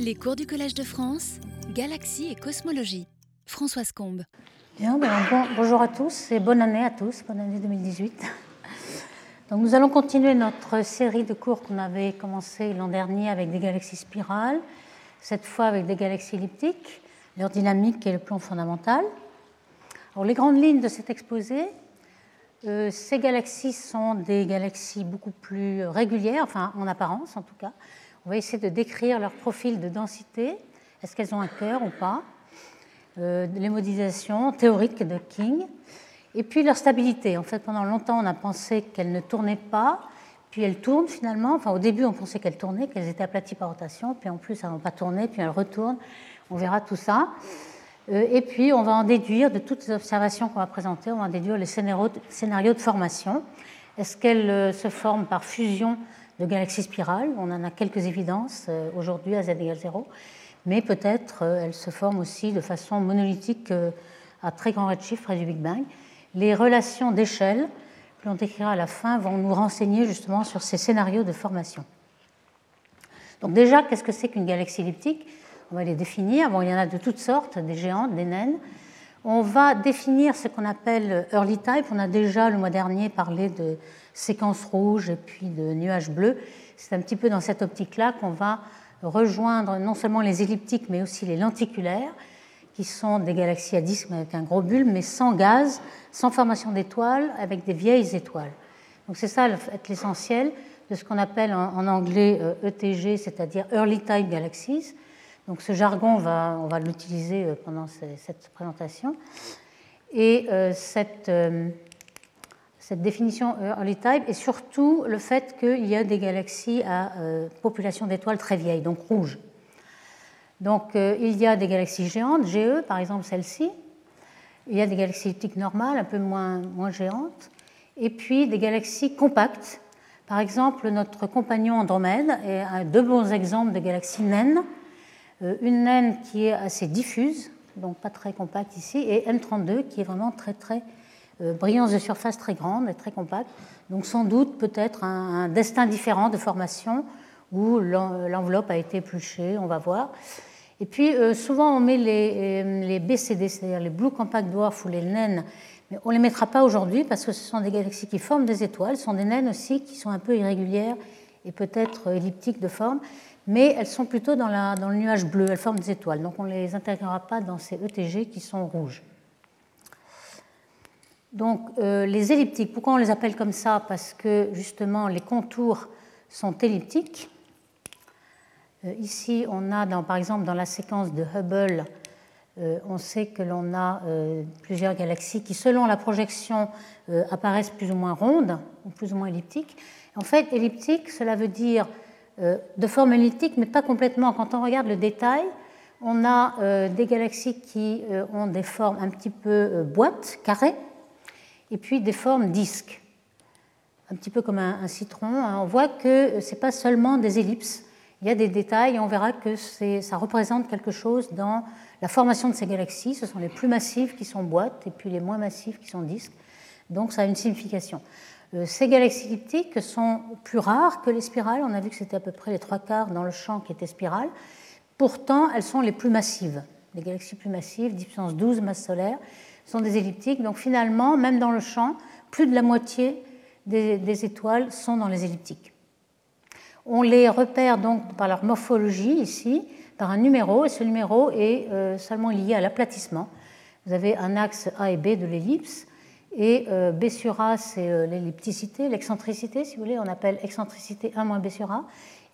Les cours du Collège de France, Galaxie et Cosmologie. Françoise Combe. Bien, ben, bonjour à tous et bonne année à tous, bonne année 2018. Donc nous allons continuer notre série de cours qu'on avait commencé l'an dernier avec des galaxies spirales, cette fois avec des galaxies elliptiques, leur dynamique et le plan fondamental. Alors, les grandes lignes de cet exposé, euh, ces galaxies sont des galaxies beaucoup plus régulières, enfin en apparence en tout cas, on va essayer de décrire leur profil de densité. Est-ce qu'elles ont un cœur ou pas? Euh, Les modélisations théoriques de King. Et puis leur stabilité. En fait, pendant longtemps, on a pensé qu'elles ne tournaient pas, puis elles tournent finalement. Enfin, au début, on pensait qu'elles tournaient, qu'elles étaient aplaties par rotation, puis en plus, elles n'ont pas tourné, puis elles retournent. On verra tout ça. Euh, et puis, on va en déduire de toutes les observations qu'on va présenter, on va en déduire les scénarios de formation. Est-ce qu'elles euh, se forment par fusion de galaxies spirales. On en a quelques évidences euh, aujourd'hui à z égale 0, mais peut-être euh, elles se forment aussi de façon monolithique euh, à très grand redshift près du Big Bang. Les relations d'échelle que l'on décrira à la fin vont nous renseigner justement sur ces scénarios de formation. Donc déjà, qu'est-ce que c'est qu'une galaxie elliptique? On va les définir. Bon, il y en a de toutes sortes, des géantes, des naines. On va définir ce qu'on appelle early type. On a déjà le mois dernier parlé de séquences rouges et puis de nuages bleus. C'est un petit peu dans cette optique-là qu'on va rejoindre non seulement les elliptiques mais aussi les lenticulaires, qui sont des galaxies à disque avec un gros bulbe, mais sans gaz, sans formation d'étoiles, avec des vieilles étoiles. Donc c'est ça l'essentiel de ce qu'on appelle en anglais ETG, euh, e c'est-à-dire Early Type Galaxies. Donc ce jargon, on va, l'utiliser euh, pendant cette présentation. Et euh, cette, cette définition early type et surtout le fait qu'il y a des galaxies à population d'étoiles très vieilles, donc rouges. Donc il y a des galaxies géantes, GE par exemple celle-ci. Il y a des galaxies elliptiques normales, un peu moins, moins géantes. Et puis des galaxies compactes. Par exemple, notre compagnon Andromède est deux bons exemples de galaxies naines euh, une naine qui est assez diffuse, donc pas très compacte ici, et M32 qui est vraiment très très euh, brillance de surface très grande et très compacte. Donc sans doute peut-être un, destin différent de formation où l'enveloppe a été épluchée, on va voir. Et puis euh, souvent on met les, BCD, c'est-à-dire les Blue Compact Dwarfs ou les naines, mais on ne les mettra pas aujourd'hui parce que ce sont des galaxies qui forment des étoiles, ce sont des naines aussi qui sont un peu irrégulières et peut-être elliptiques de forme mais elles sont plutôt dans, le nuage bleu, elles forment des étoiles, donc on ne les intégrera pas dans ces ETG qui sont rouges. Donc euh, les elliptiques, pourquoi on les appelle comme ça? Parce que justement les contours sont elliptiques. Euh, ici, on a par exemple dans la séquence de Hubble, euh, on sait que l'on a plusieurs galaxies qui, selon la projection, apparaissent plus ou moins rondes ou plus ou moins elliptiques. En fait, elliptique, cela veut dire de forme elliptique, mais pas complètement. Quand on regarde le détail, on a des galaxies qui ont des formes un petit peu boîtes, carrées, et puis des formes disques, un petit peu comme un, citron. Hein. On voit que ce n'est pas seulement des ellipses, il y a des détails et on verra que ça représente quelque chose dans la formation de ces galaxies. Ce sont les plus massives qui sont boîtes et puis les moins massives qui sont disques. Donc ça a une signification. Euh, ces galaxies elliptiques sont plus rares que les spirales. On a vu que c'était à peu près les trois quarts dans le champ qui était spirale. Pourtant, elles sont les plus massives. Les galaxies plus massives, 10 puissance 12 masse solaire, sont des elliptiques. Donc finalement, même dans le champ, plus de la moitié des, étoiles sont dans les elliptiques. On les repère donc par leur morphologie ici, par un numéro, et ce numéro est euh, seulement lié à l'aplatissement. Vous avez un axe A et B de l'ellipse et euh, B sur A, c'est euh, l'ellipticité, l'excentricité, si vous voulez, on appelle excentricité 1 moins B sur A.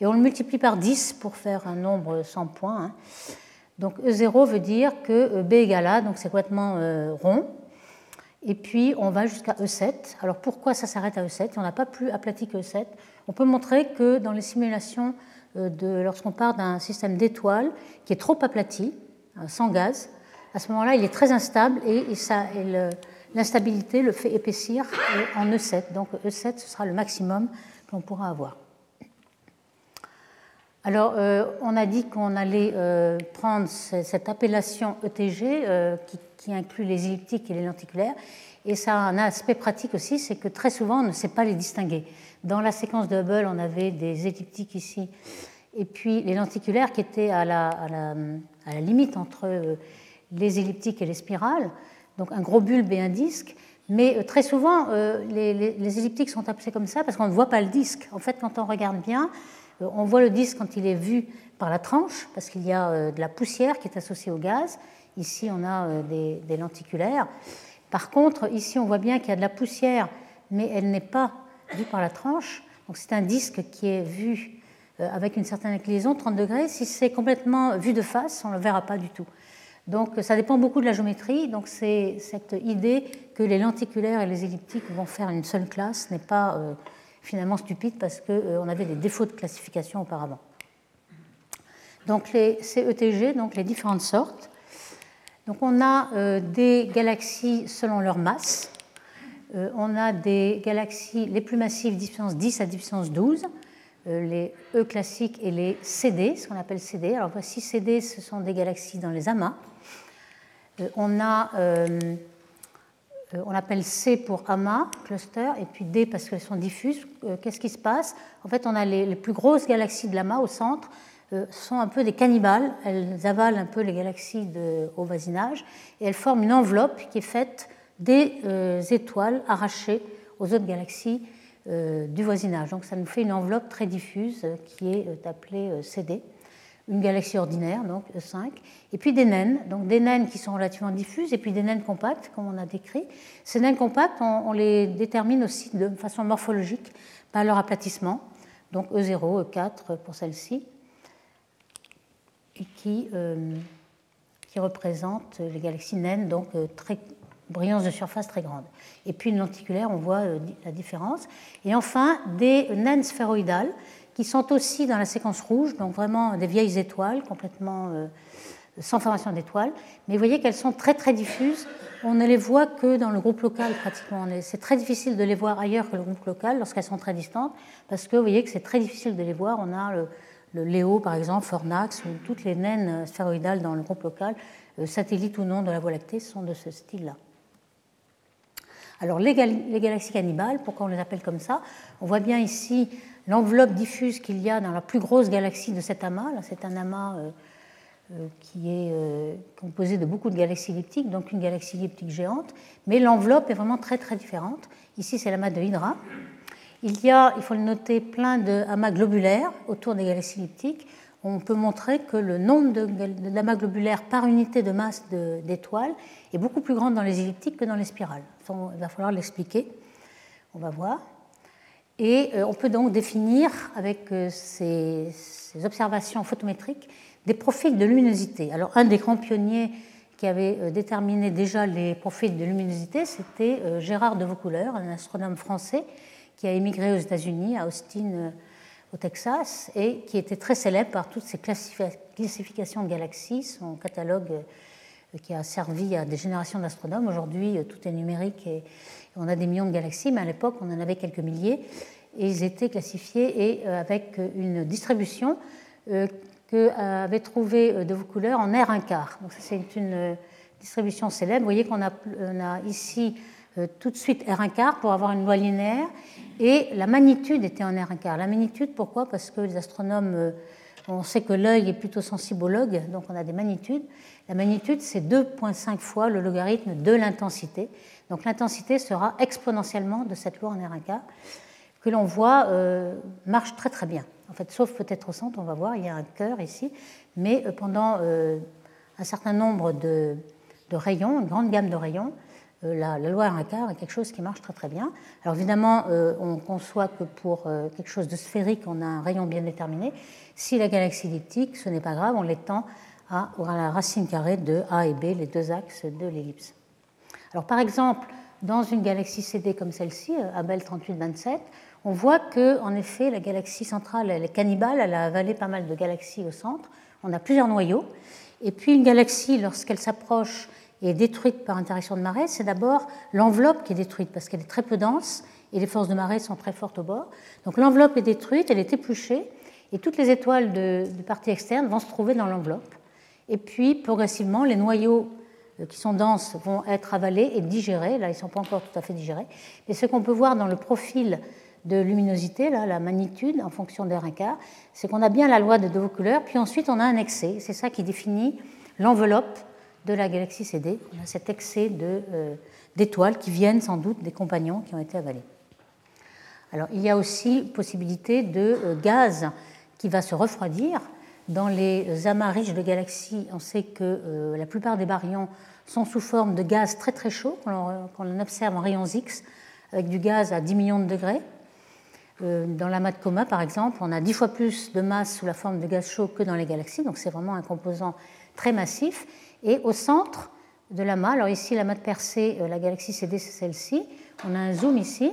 Et on le multiplie par 10 pour faire un nombre sans points. Hein. Donc E0 veut dire que euh, B égale A, donc c'est complètement rond. Et puis on va jusqu'à E7. Alors pourquoi ça s'arrête à E7 On n'a pas plus aplati que E7. On peut montrer que dans les simulations, lorsqu'on part d'un système d'étoiles qui est trop aplati, sans gaz, à ce moment-là, il est très instable et, l'instabilité le fait épaissir en E7. Donc E7, ce sera le maximum qu'on pourra avoir. Alors, euh, on a dit qu'on allait euh, prendre cette appellation ETG euh, qui, inclut les elliptiques et les lenticulaires. Et ça a un aspect pratique aussi, c'est que très souvent, on ne sait pas les distinguer. Dans la séquence de Hubble, on avait des elliptiques ici et puis les lenticulaires qui étaient à la, limite entre les elliptiques et les spirales, donc un gros bulbe et un disque. Mais très souvent, les, les, elliptiques sont appelés comme ça parce qu'on ne voit pas le disque. En fait, quand on regarde bien, on voit le disque quand il est vu par la tranche, parce qu'il y a de la poussière qui est associée au gaz. Ici, on a des, des lenticulaires. Par contre, ici, on voit bien qu'il y a de la poussière, mais elle n'est pas vue par la tranche. Donc, c'est un disque qui est vu avec une certaine inclinaison, 30 degrés. Si c'est complètement vu de face, on ne le verra pas du tout. Donc, ça dépend beaucoup de la géométrie. Donc, c'est cette idée que les lenticulaires et les elliptiques vont faire une seule classe n'est pas euh, finalement stupide parce qu'on euh, avait des défauts de classification auparavant. Donc, les CETG, donc les différentes sortes. Donc, on a euh, des galaxies selon leur masse. on a des galaxies les plus massives, puissance 10 à puissance 12 les E classiques et les CD, ce qu'on appelle CD. Alors voici CD, ce sont des galaxies dans les amas. on a euh, on appelle C pour amas, cluster, et puis D parce qu'elles sont diffuses. Euh, qu'est-ce qui se passe? En fait, on a les, plus grosses galaxies de l'amas au centre, euh, sont un peu des cannibales. Elles avalent un peu les galaxies de, au voisinage et elles forment une enveloppe qui est faite des étoiles arrachées aux autres galaxies du voisinage. Donc ça nous fait une enveloppe très diffuse qui est appelée CD une galaxie ordinaire, donc E5, et puis des naines, donc des naines qui sont relativement diffuses, et puis des naines compactes, comme on a décrit. Ces naines compactes, on, les détermine aussi de façon morphologique par leur aplatissement, donc E0, E4 pour celle-ci, qui, euh, qui représente les galaxies naines, donc euh, très brillance de surface très grande. Et puis une lenticulaire, on voit euh, la différence. Et enfin, des naines sphéroïdales qui sont aussi dans la séquence rouge, donc vraiment des vieilles étoiles, complètement euh, sans formation d'étoiles. Mais vous voyez qu'elles sont très très diffuses. On ne les voit que dans le groupe local pratiquement. C'est très difficile de les voir ailleurs que le groupe local lorsqu'elles sont très distantes, parce que vous voyez que c'est très difficile de les voir. On a le, Léo, par exemple, Fornax, ou toutes les naines sphéroïdales dans le groupe local, euh, satellites ou non de la Voie lactée, sont de ce style-là. Alors les, les, galaxies cannibales, pourquoi on les appelle comme ça? On voit bien ici l'enveloppe diffuse qu'il y a dans la plus grosse galaxie de cet amas. C'est un amas euh, euh, qui est euh, composé de beaucoup de galaxies elliptiques, donc une galaxie elliptique géante, mais l'enveloppe est vraiment très très différente. Ici, c'est l'amas de Hydra. Il y a, il faut le noter, plein d'amas globulaires autour des galaxies elliptiques. On peut montrer que le nombre d'amas globulaires par unité de masse d'étoiles est beaucoup plus grand dans les elliptiques que dans les spirales. Il va falloir l'expliquer. On va voir. Et euh, on peut donc définir avec euh, ces, observations photométriques des profils de luminosité. Alors un des grands pionniers qui avait euh, déterminé déjà les profils de luminosité, c'était Gérard de Vaucouleurs, un astronome français qui a émigré aux États-Unis, à Austin, au Texas, et qui était très célèbre par toutes ses classifications de galaxies, son catalogue qui a servi à des générations d'astronomes. Aujourd'hui, tout est numérique et on a des millions de galaxies, mais à l'époque, on en avait quelques milliers. Et ils étaient classifiés et euh, avec une distribution euh, qu'avait trouvé euh, de vos couleurs en R un quart. Donc, c'est une distribution célèbre. Vous voyez qu'on a, ici tout de suite R un quart pour avoir une loi linéaire. Et la magnitude était en R un quart. La magnitude, pourquoi? Parce que les astronomes, on sait que l'œil est plutôt sensible au log, donc on a des magnitudes. La magnitude, c'est 2,5 fois le logarithme de l'intensité. Donc l'intensité sera exponentiellement de cette loi en R1 quart, que l'on voit euh, marche très très bien. En fait, sauf peut-être au centre, on va voir, il y a un cœur ici, mais euh, pendant euh, un certain nombre de, rayons, une grande gamme de rayons, la, loi R1 quart est quelque chose qui marche très très bien. Alors évidemment, on conçoit que pour quelque chose de sphérique, on a un rayon bien déterminé. Si la galaxie elliptique, ce n'est pas grave, on l'étend à la racine carrée de A et B, les deux axes de l'ellipse. Alors, par exemple, dans une galaxie CD comme celle-ci, euh, Abel 3827, on voit que, en effet, la galaxie centrale, elle est cannibale, elle a avalé pas mal de galaxies au centre. On a plusieurs noyaux. Et puis, une galaxie, lorsqu'elle s'approche et est détruite par interaction de marée, c'est d'abord l'enveloppe qui est détruite parce qu'elle est très peu dense et les forces de marée sont très fortes au bord. Donc, l'enveloppe est détruite, elle est épluchée et toutes les étoiles de, de partie externe vont se trouver dans l'enveloppe. Et puis, progressivement, les noyaux euh, qui sont denses vont être avalés et digérés. Là, ils ne sont pas encore tout à fait digérés. Mais ce qu'on peut voir dans le profil de luminosité, là, la magnitude en fonction de R quart, c'est qu'on a bien la loi de deux couleurs, puis ensuite on a un excès. C'est ça qui définit l'enveloppe de la galaxie CD. On a cet excès euh, d'étoiles qui viennent sans doute des compagnons qui ont été avalés. Alors il y a aussi possibilité de euh, gaz qui va se refroidir. Dans les amas riches de galaxies, on sait que euh, la plupart des baryons sont sous forme de gaz très très chaud, qu'on observe en rayons X, avec du gaz à 10 millions de degrés. Dans l'amas de coma, par exemple, on a 10 fois plus de masse sous la forme de gaz chaud que dans les galaxies, donc c'est vraiment un composant très massif. Et au centre de l'amas, alors ici l'amas de Persée, euh, la galaxie CD c'est celle-ci, on a un zoom ici,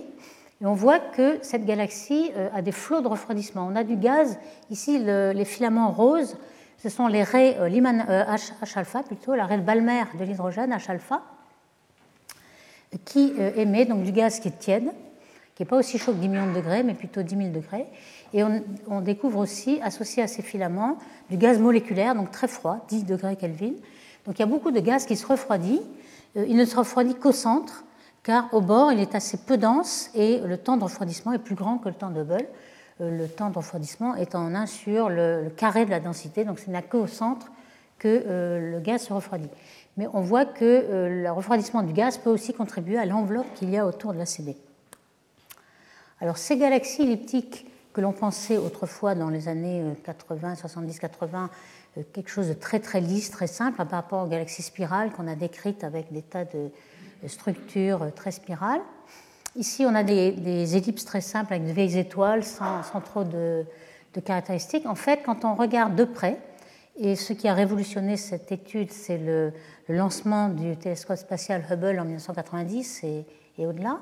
et on voit que cette galaxie euh, a des flots de refroidissement. On a du gaz, ici les filaments roses, ce sont les raies euh, H, alpha plutôt, la raie de Balmer de l'hydrogène H alpha, qui émet donc du gaz qui est tiède, qui n'est pas aussi chaud que 10 millions de degrés, mais plutôt 10 000 degrés. Et on, on, découvre aussi, associé à ces filaments, du gaz moléculaire, donc très froid, 10 degrés Kelvin, donc il y a beaucoup de gaz qui se refroidit. Euh, il ne se refroidit qu'au centre, car au bord, il est assez peu dense et le temps de refroidissement est plus grand que le temps de Hubble. Euh, le temps de refroidissement est en 1 sur le, carré de la densité, donc ce n'est qu'au centre que euh, le gaz se refroidit. Mais on voit que le refroidissement du gaz peut aussi contribuer à l'enveloppe qu'il y a autour de la CD. Alors ces galaxies elliptiques que l'on pensait autrefois dans les années 80, 70, 80 euh, quelque chose de très très lisse, très simple par rapport aux galaxies spirales qu'on a décrites avec des tas de structures très spirales. Ici, on a des, ellipses très simples avec de vieilles étoiles sans, trop de, caractéristiques. En fait, quand on regarde de près, et ce qui a révolutionné cette étude, c'est le, lancement du télescope spatial Hubble en 1990 et, et au-delà,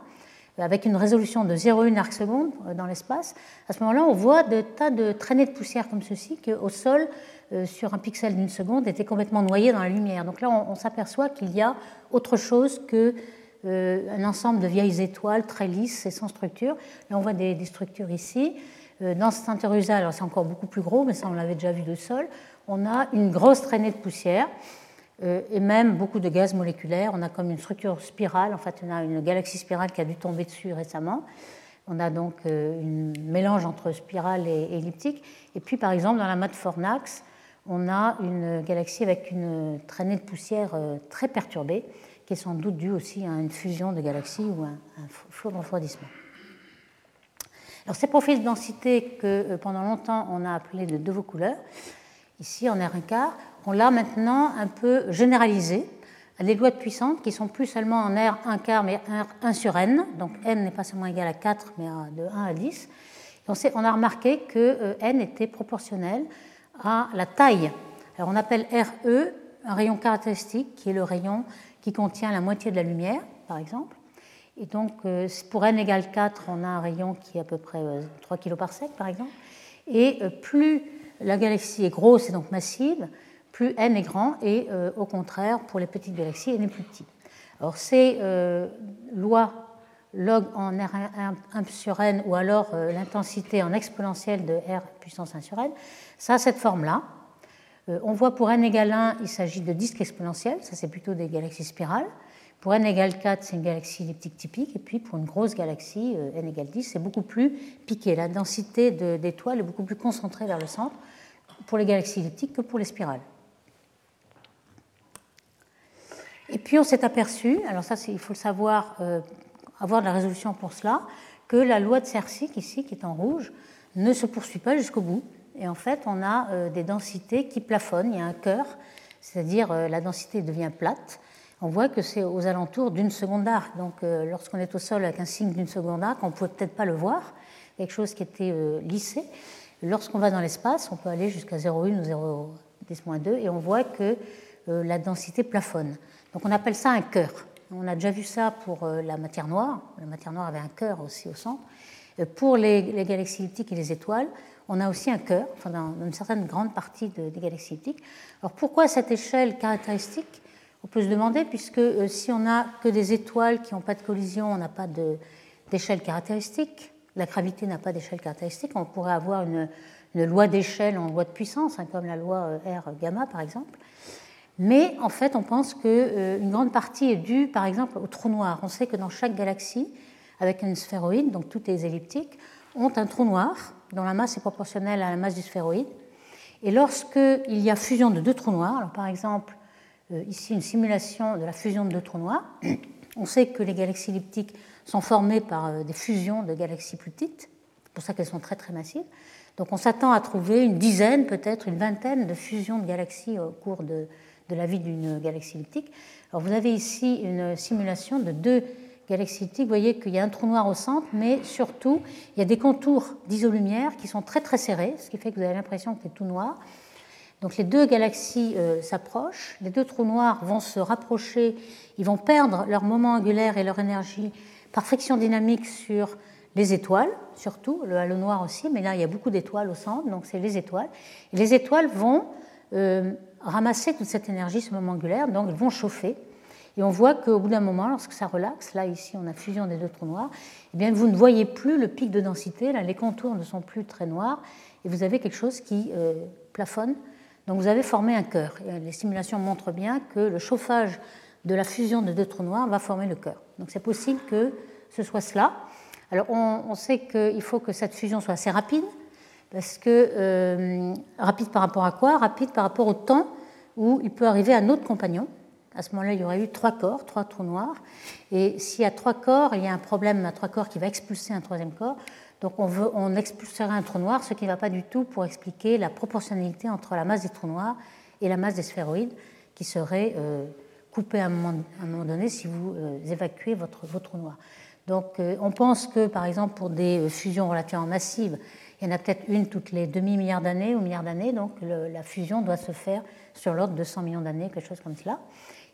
avec une résolution de 0,1 arc seconde dans l'espace. À ce moment-là, on voit des tas de traînées de poussière comme ceci, qu'au sol, euh, sur un pixel d'une seconde était complètement noyé dans la lumière. Donc là, on, s'aperçoit qu'il y a autre chose que euh, un ensemble de vieilles étoiles très lisses et sans structure. Là, on voit des, structures ici. Euh, dans cet alors c'est encore beaucoup plus gros, mais ça, on l'avait déjà vu de sol. On a une grosse traînée de poussière et même beaucoup de gaz moléculaires. On a comme une structure spirale. En fait, on a une galaxie spirale qui a dû tomber dessus récemment. On a donc un mélange entre spirale et elliptique. Et puis, par exemple, dans la mat Fornax, on a une galaxie avec une traînée de poussière euh, très perturbée, qui est sans doute due aussi à une fusion de galaxies ou un, un flot de refroidissement. Alors, ces profils de densité que euh, pendant longtemps on a appelés de deux couleurs, ici en R1 quart, on l'a maintenant un peu généralisé à des lois de puissance qui sont plus seulement en R 1 quart mais R 1 sur n, donc n n'est pas seulement égal à 4 mais de 1 à 10. on, on a remarqué que euh, n était proportionnel à la taille. Alors on appelle RE un rayon caractéristique qui est le rayon qui contient la moitié de la lumière, par exemple. Et donc euh, pour n égale 4, on a un rayon qui est à peu près 3 euh, kg par sec, par exemple. Et plus la galaxie est grosse et donc massive, plus n est grand, et au contraire, pour les petites galaxies, n est plus petit. Alors ces lois log en R1 sur n ou alors l'intensité en exponentielle de R puissance 1 sur n, ça a cette forme-là. Euh, on voit pour n égale 1, il s'agit de disques exponentiels, ça c'est plutôt des galaxies spirales. Pour n égale 4, c'est une galaxie elliptique typique. Et puis pour une grosse galaxie, euh, n égale 10, c'est beaucoup plus piqué. La densité d'étoiles est beaucoup plus concentrée vers le centre pour les galaxies elliptiques que pour les spirales. Et puis on s'est aperçu, alors ça il faut le savoir, euh, avoir de la résolution pour cela, que la loi de Cercic, ici, qui est en rouge, ne se poursuit pas jusqu'au bout. Et en fait, on a euh, des densités qui plafonnent. Il y a un cœur, c'est-à-dire euh, la densité devient plate. On voit que c'est aux alentours d'une seconde d'arc. Donc, lorsqu'on est au sol avec un signe d'une seconde d'arc, on ne peut peut-être pas le voir, quelque chose qui était lissé. Lorsqu'on va dans l'espace, on peut aller jusqu'à 0,1 ou 0,10-2 et on voit que la densité plafonne. Donc, on appelle ça un cœur. On a déjà vu ça pour la matière noire. La matière noire avait un cœur aussi au centre. Pour les, galaxies elliptiques et les étoiles, on a aussi un cœur, enfin dans une certaine grande partie des galaxies elliptiques. Alors pourquoi cette échelle caractéristique? On peut se demander, puisque euh, si on n'a que des étoiles qui n'ont pas de collision, on n'a pas d'échelle caractéristique. La gravité n'a pas d'échelle caractéristique. On pourrait avoir une, loi d'échelle en loi de puissance, hein, comme la loi euh, R gamma par exemple. Mais en fait, on pense qu'une euh, grande partie est due, par exemple, au trou noir. On sait que dans chaque galaxie, avec une sphéroïde, donc toutes les elliptiques, ont un trou noir dont la masse est proportionnelle à la masse du sphéroïde. Et lorsqu'il y a fusion de deux trous noirs, par exemple euh, ici une simulation de la fusion de deux trous noirs, on sait que les galaxies elliptiques sont formées par euh, des fusions de galaxies plus petites, c'est pour ça qu'elles sont très très massives. Donc on s'attend à trouver une dizaine, peut-être une vingtaine de fusions de galaxies au cours de, de la vie d'une galaxie elliptique. Alors vous avez ici une simulation de deux galaxies elliptiques. Vous voyez qu'il y a un trou noir au centre, mais surtout il y a des contours d'isolumière qui sont très très serrés, ce qui fait que vous avez l'impression que c'est tout noir. Donc les deux galaxies euh, s'approchent, les deux trous noirs vont se rapprocher, ils vont perdre leur moment angulaire et leur énergie par friction dynamique sur les étoiles, surtout, le halo noir aussi, mais là il y a beaucoup d'étoiles au centre, donc c'est les étoiles. Les étoiles vont euh, ramasser toute cette énergie, ce moment angulaire, donc elles vont chauffer. Et on voit qu'au bout d'un moment, lorsque ça relaxe, là ici on a fusion des deux trous noirs, eh bien vous ne voyez plus le pic de densité, là les contours ne sont plus très noirs, et vous avez quelque chose qui euh, plafonne. Donc vous avez formé un cœur. Et les simulations montrent bien que le chauffage de la fusion de deux trous noirs va former le cœur. Donc c'est possible que ce soit cela. Alors on sait qu'il faut que cette fusion soit assez rapide, parce que euh, rapide par rapport à quoi? Rapide par rapport au temps où il peut arriver un autre compagnon. À ce moment-là, il y aurait eu trois corps, trois trous noirs. Et s'il y a trois corps, il y a un problème à trois corps qui va expulser un troisième corps. Donc on, veut, on expulserait un trou noir, ce qui ne va pas du tout pour expliquer la proportionnalité entre la masse des trous noirs et la masse des sphéroïdes, qui serait euh, coupée à un, moment, à un, moment, donné si vous euh, évacuez votre, votre, trou noir. Donc euh, on pense que, par exemple, pour des fusions relativement massives, il y en a peut-être une toutes les demi-milliards d'années ou milliards d'années, donc la fusion doit se faire sur l'ordre de 100 millions d'années, quelque chose comme cela.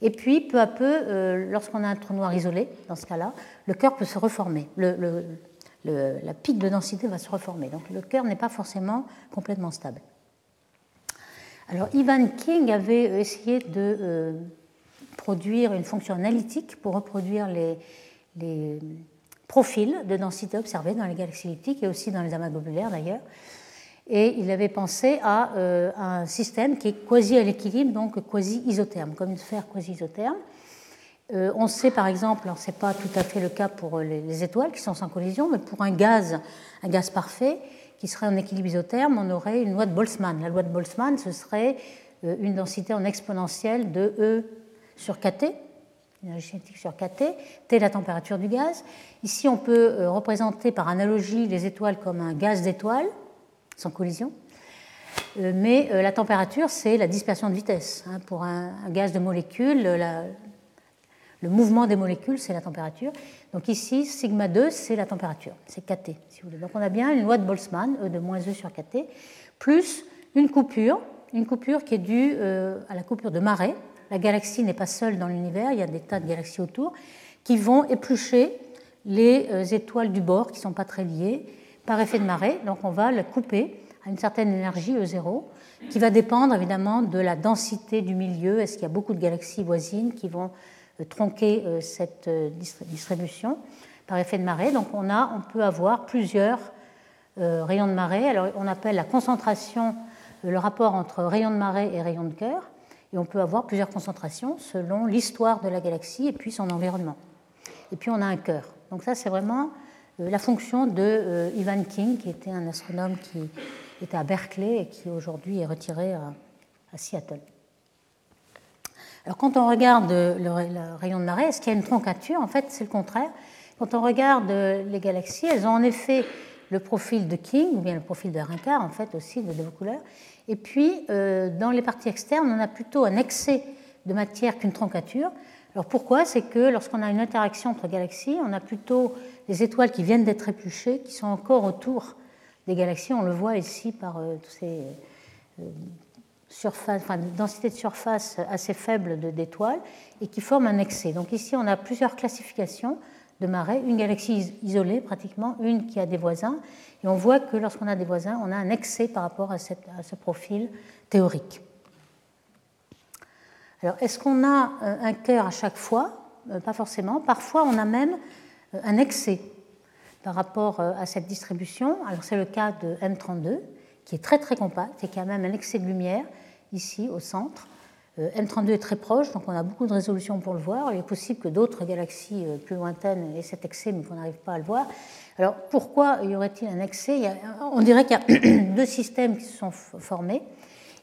Et puis, peu à peu, euh, lorsqu'on a un trou noir isolé, dans ce cas-là, le cœur peut se reformer. La pique de densité va se reformer. Donc le cœur n'est pas forcément complètement stable. Alors, Ivan King avait essayé de euh, produire une fonction analytique pour reproduire les profils de densité observés dans les galaxies elliptiques et aussi dans les amas globulaires d'ailleurs. Et il avait pensé à, euh, un système qui est quasi à l'équilibre, donc quasi isotherme, comme une sphère quasi isotherme. Euh, on sait par exemple, alors ce n'est pas tout à fait le cas pour les, les, étoiles qui sont sans collision, mais pour un gaz, un gaz parfait qui serait en équilibre isotherme, on aurait une loi de Boltzmann. La loi de Boltzmann, ce serait euh, une densité en exponentielle de E sur kT, énergie cinétique sur kT, T la température du gaz. Ici, on peut euh, représenter par analogie les étoiles comme un gaz d'étoiles, sans collision. Euh, mais euh, la température, c'est la dispersion de vitesse. Hein. Pour un, gaz de molécules, le mouvement des molécules, c'est la température. Donc ici, sigma 2, c'est la température, c'est kT, si vous voulez. Donc on a bien une loi de Boltzmann, E de moins E sur kT, plus une coupure, une coupure qui est due à la coupure de marée, la galaxie n'est pas seule dans l'univers, il y a des tas de galaxies autour qui vont éplucher les euh, étoiles du bord qui ne sont pas très liées par effet de marée. Donc on va la couper à une certaine énergie E0 qui va dépendre évidemment de la densité du milieu. Est-ce qu'il y a beaucoup de galaxies voisines qui vont euh, tronquer euh, cette distribution par effet de marée? Donc on, peut avoir plusieurs rayons de marée. Alors on appelle la concentration le rapport entre rayon de marée et rayon de cœur. Et on peut avoir plusieurs concentrations selon l'histoire de la galaxie et puis son environnement. Et puis on a un cœur. Donc ça, c'est vraiment euh, la fonction de euh, Ivan King, qui était un astronome qui était à Berkeley et qui aujourd'hui est retiré à, Seattle. Alors quand on regarde le, le rayon de marée, est-ce qu'il y a une troncature? En fait, c'est le contraire. Quand on regarde les galaxies, elles ont en effet le profil de King, ou bien le profil de Rincard, en fait, aussi, de deux couleurs. Et puis, euh, dans les parties externes, on a plutôt un excès de matière qu'une troncature. Alors pourquoi? C'est que lorsqu'on a une interaction entre galaxies, on a plutôt des étoiles qui viennent d'être épluchées, qui sont encore autour des galaxies. On le voit ici par euh, ces euh, densités de surface assez faibles d'étoiles et qui forment un excès. Donc ici, on a plusieurs classifications de marée, une galaxie isolée pratiquement, une qui a des voisins, et on voit que lorsqu'on a des voisins, on a un excès par rapport à, à ce profil théorique. Alors, est-ce qu'on a euh, un cœur à chaque fois? Euh, Pas forcément. Parfois, on a même euh, un excès par rapport à cette distribution. Alors, c'est le cas de M32, qui est très très compact et qui a même un excès de lumière ici au centre. M32 est très proche, donc on a beaucoup de résolution pour le voir. Il est possible que d'autres galaxies plus lointaines aient cet excès, mais qu'on n'arrive pas à le voir. Alors pourquoi y aurait-il un excès? On dirait qu'il y a deux systèmes qui se sont formés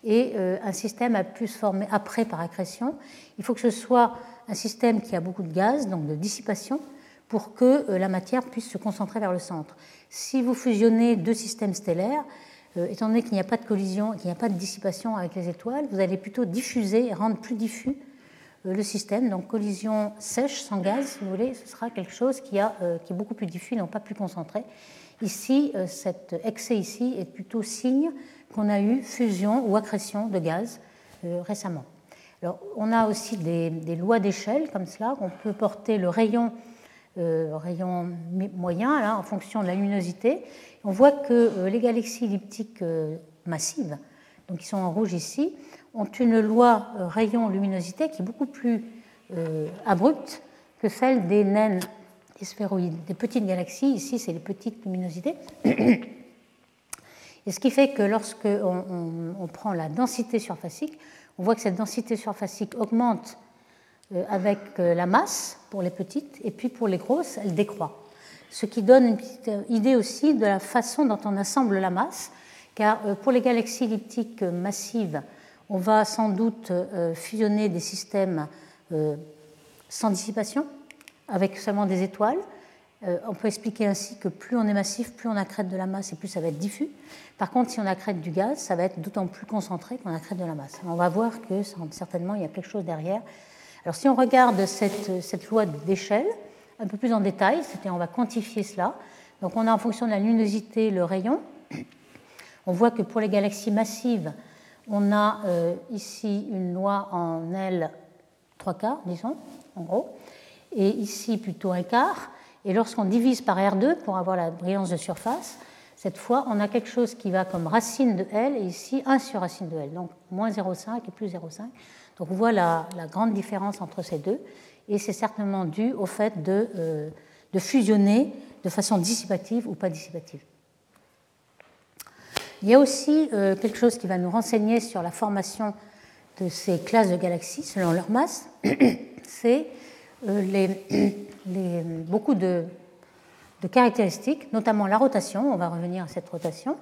et un système a pu se former après par accrétion. Il faut que ce soit un système qui a beaucoup de gaz, donc de dissipation, pour que euh, la matière puisse se concentrer vers le centre. Si vous fusionnez deux systèmes stellaires, euh, étant donné qu'il n'y a pas de collision, qu'il n'y a pas de dissipation avec les étoiles, vous allez plutôt diffuser et rendre plus diffus euh, le système. Donc collision sèche, sans gaz, si vous voulez, ce sera quelque chose qui, a, qui est beaucoup plus diffus, non pas plus concentré. Ici, cet excès ici est plutôt signe qu'on a eu fusion ou accrétion de gaz récemment. Alors, on a aussi des, des lois d'échelle comme cela. On peut porter le rayon euh, rayon moyen là, en fonction de la luminosité. On voit que euh, les galaxies elliptiques euh, massives, donc qui sont en rouge ici, ont une loi rayon-luminosité qui est beaucoup plus abrupte que celle des naines et sphéroïdes, des petites galaxies. Ici, c'est les petites luminosités. Et ce qui fait que lorsque on prend la densité surfacique, on voit que cette densité surfacique augmente euh, avec euh, la masse pour les petites, et puis pour les grosses, elle décroît. Ce qui donne une petite euh, idée aussi de la façon dont on assemble la masse, car pour les galaxies elliptiques massives, on va sans doute fusionner des systèmes sans dissipation, avec seulement des étoiles. On peut expliquer ainsi que plus on est massif, plus on accrète de la masse et plus ça va être diffus. Par contre, si on accrète du gaz, ça va être d'autant plus concentré qu'on accrète de la masse. On va voir que certainement il y a quelque chose derrière alors si on regarde cette, loi d'échelle un peu plus en détail, on va quantifier cela. Donc on a en fonction de la luminosité le rayon. On voit que pour les galaxies massives, on a euh, ici une loi en L 3 quarts, disons, en gros, et ici plutôt un quart. Et lorsqu'on divise par R2 pour avoir la brillance de surface, cette fois, on a quelque chose qui va comme racine de L, et ici 1 sur racine de L, donc moins 0,5 et plus 0,5. Donc on voit la, grande différence entre ces deux, et c'est certainement dû au fait de, euh, fusionner de façon dissipative ou pas dissipative. Il y a aussi euh, quelque chose qui va nous renseigner sur la formation de ces classes de galaxies selon leur masse, c'est euh, beaucoup de, caractéristiques, notamment la rotation, on va revenir à cette rotation,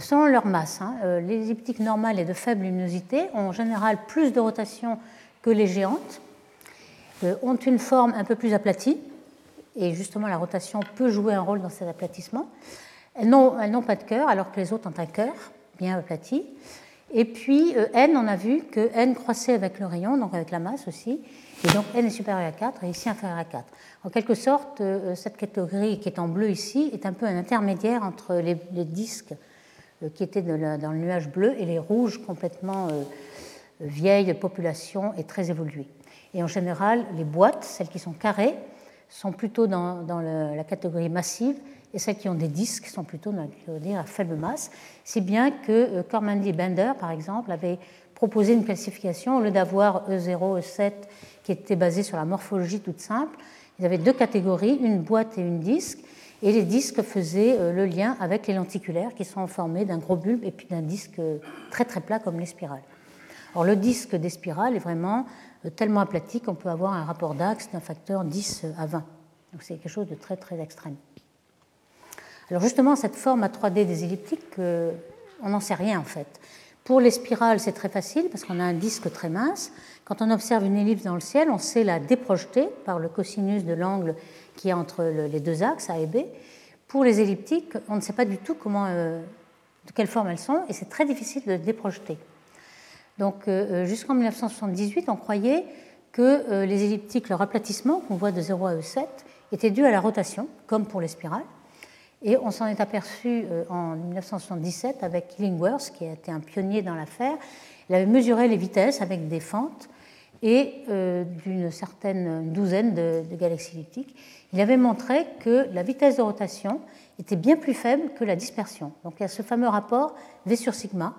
selon leur masse. Hein. Euh, les elliptiques normales et de faible luminosité ont en général plus de rotation que les géantes, euh, ont une forme un peu plus aplatie, et justement la rotation peut jouer un rôle dans cet aplatissement. Elles n'ont pas de cœur, alors que les autres ont un cœur bien aplati. Et puis euh, n, on a vu que n croissait avec le rayon, donc avec la masse aussi, et donc n est supérieur à 4 et ici inférieur à 4. En quelque sorte, cette catégorie qui est en bleu ici est un peu un intermédiaire entre les, disques qui étaient dans le nuage bleu et les rouges complètement euh, vieilles populations et très évoluées. Et en général, les boîtes, celles qui sont carrées, sont plutôt dans, la catégorie massive et celles qui ont des disques sont plutôt dans la catégorie à faible masse. Si bien que euh, Cormandy et Bender, par exemple, avaient proposé une classification, au lieu d'avoir E0, E7 qui était basée sur la morphologie toute simple, ils avaient deux catégories, une boîte et une disque, et les disques faisaient euh, le lien avec les lenticulaires qui sont formés d'un gros bulbe et puis d'un disque très très plat comme les spirales. Or, le disque des spirales est vraiment euh, tellement aplati qu'on peut avoir un rapport d'axe d'un facteur 10 à 20. Donc c'est quelque chose de très très extrême. Alors justement, cette forme à 3D des elliptiques, euh, on n'en sait rien en fait. Pour les spirales, c'est très facile parce qu'on a un disque très mince. Quand on observe une ellipse dans le ciel, on sait la déprojeter par le cosinus de l'angle qui est entre les deux axes, A et B. Pour les elliptiques, on ne sait pas du tout comment, euh, de quelle forme elles sont, et c'est très difficile de déprojeter. Donc euh, euh, jusqu'en 1978, on croyait que les elliptiques, leur aplatissement, qu'on voit de 0 à E7, était dû à la rotation, comme pour les spirales. Et on s'en est aperçu en 1977 avec Illingworth, qui a été un pionnier dans l'affaire. Il avait mesuré les vitesses avec des fentes et d'une certaine douzaine de, galaxies elliptiques il avait montré que la vitesse de rotation était bien plus faible que la dispersion. Donc il y a ce fameux rapport V sur sigma,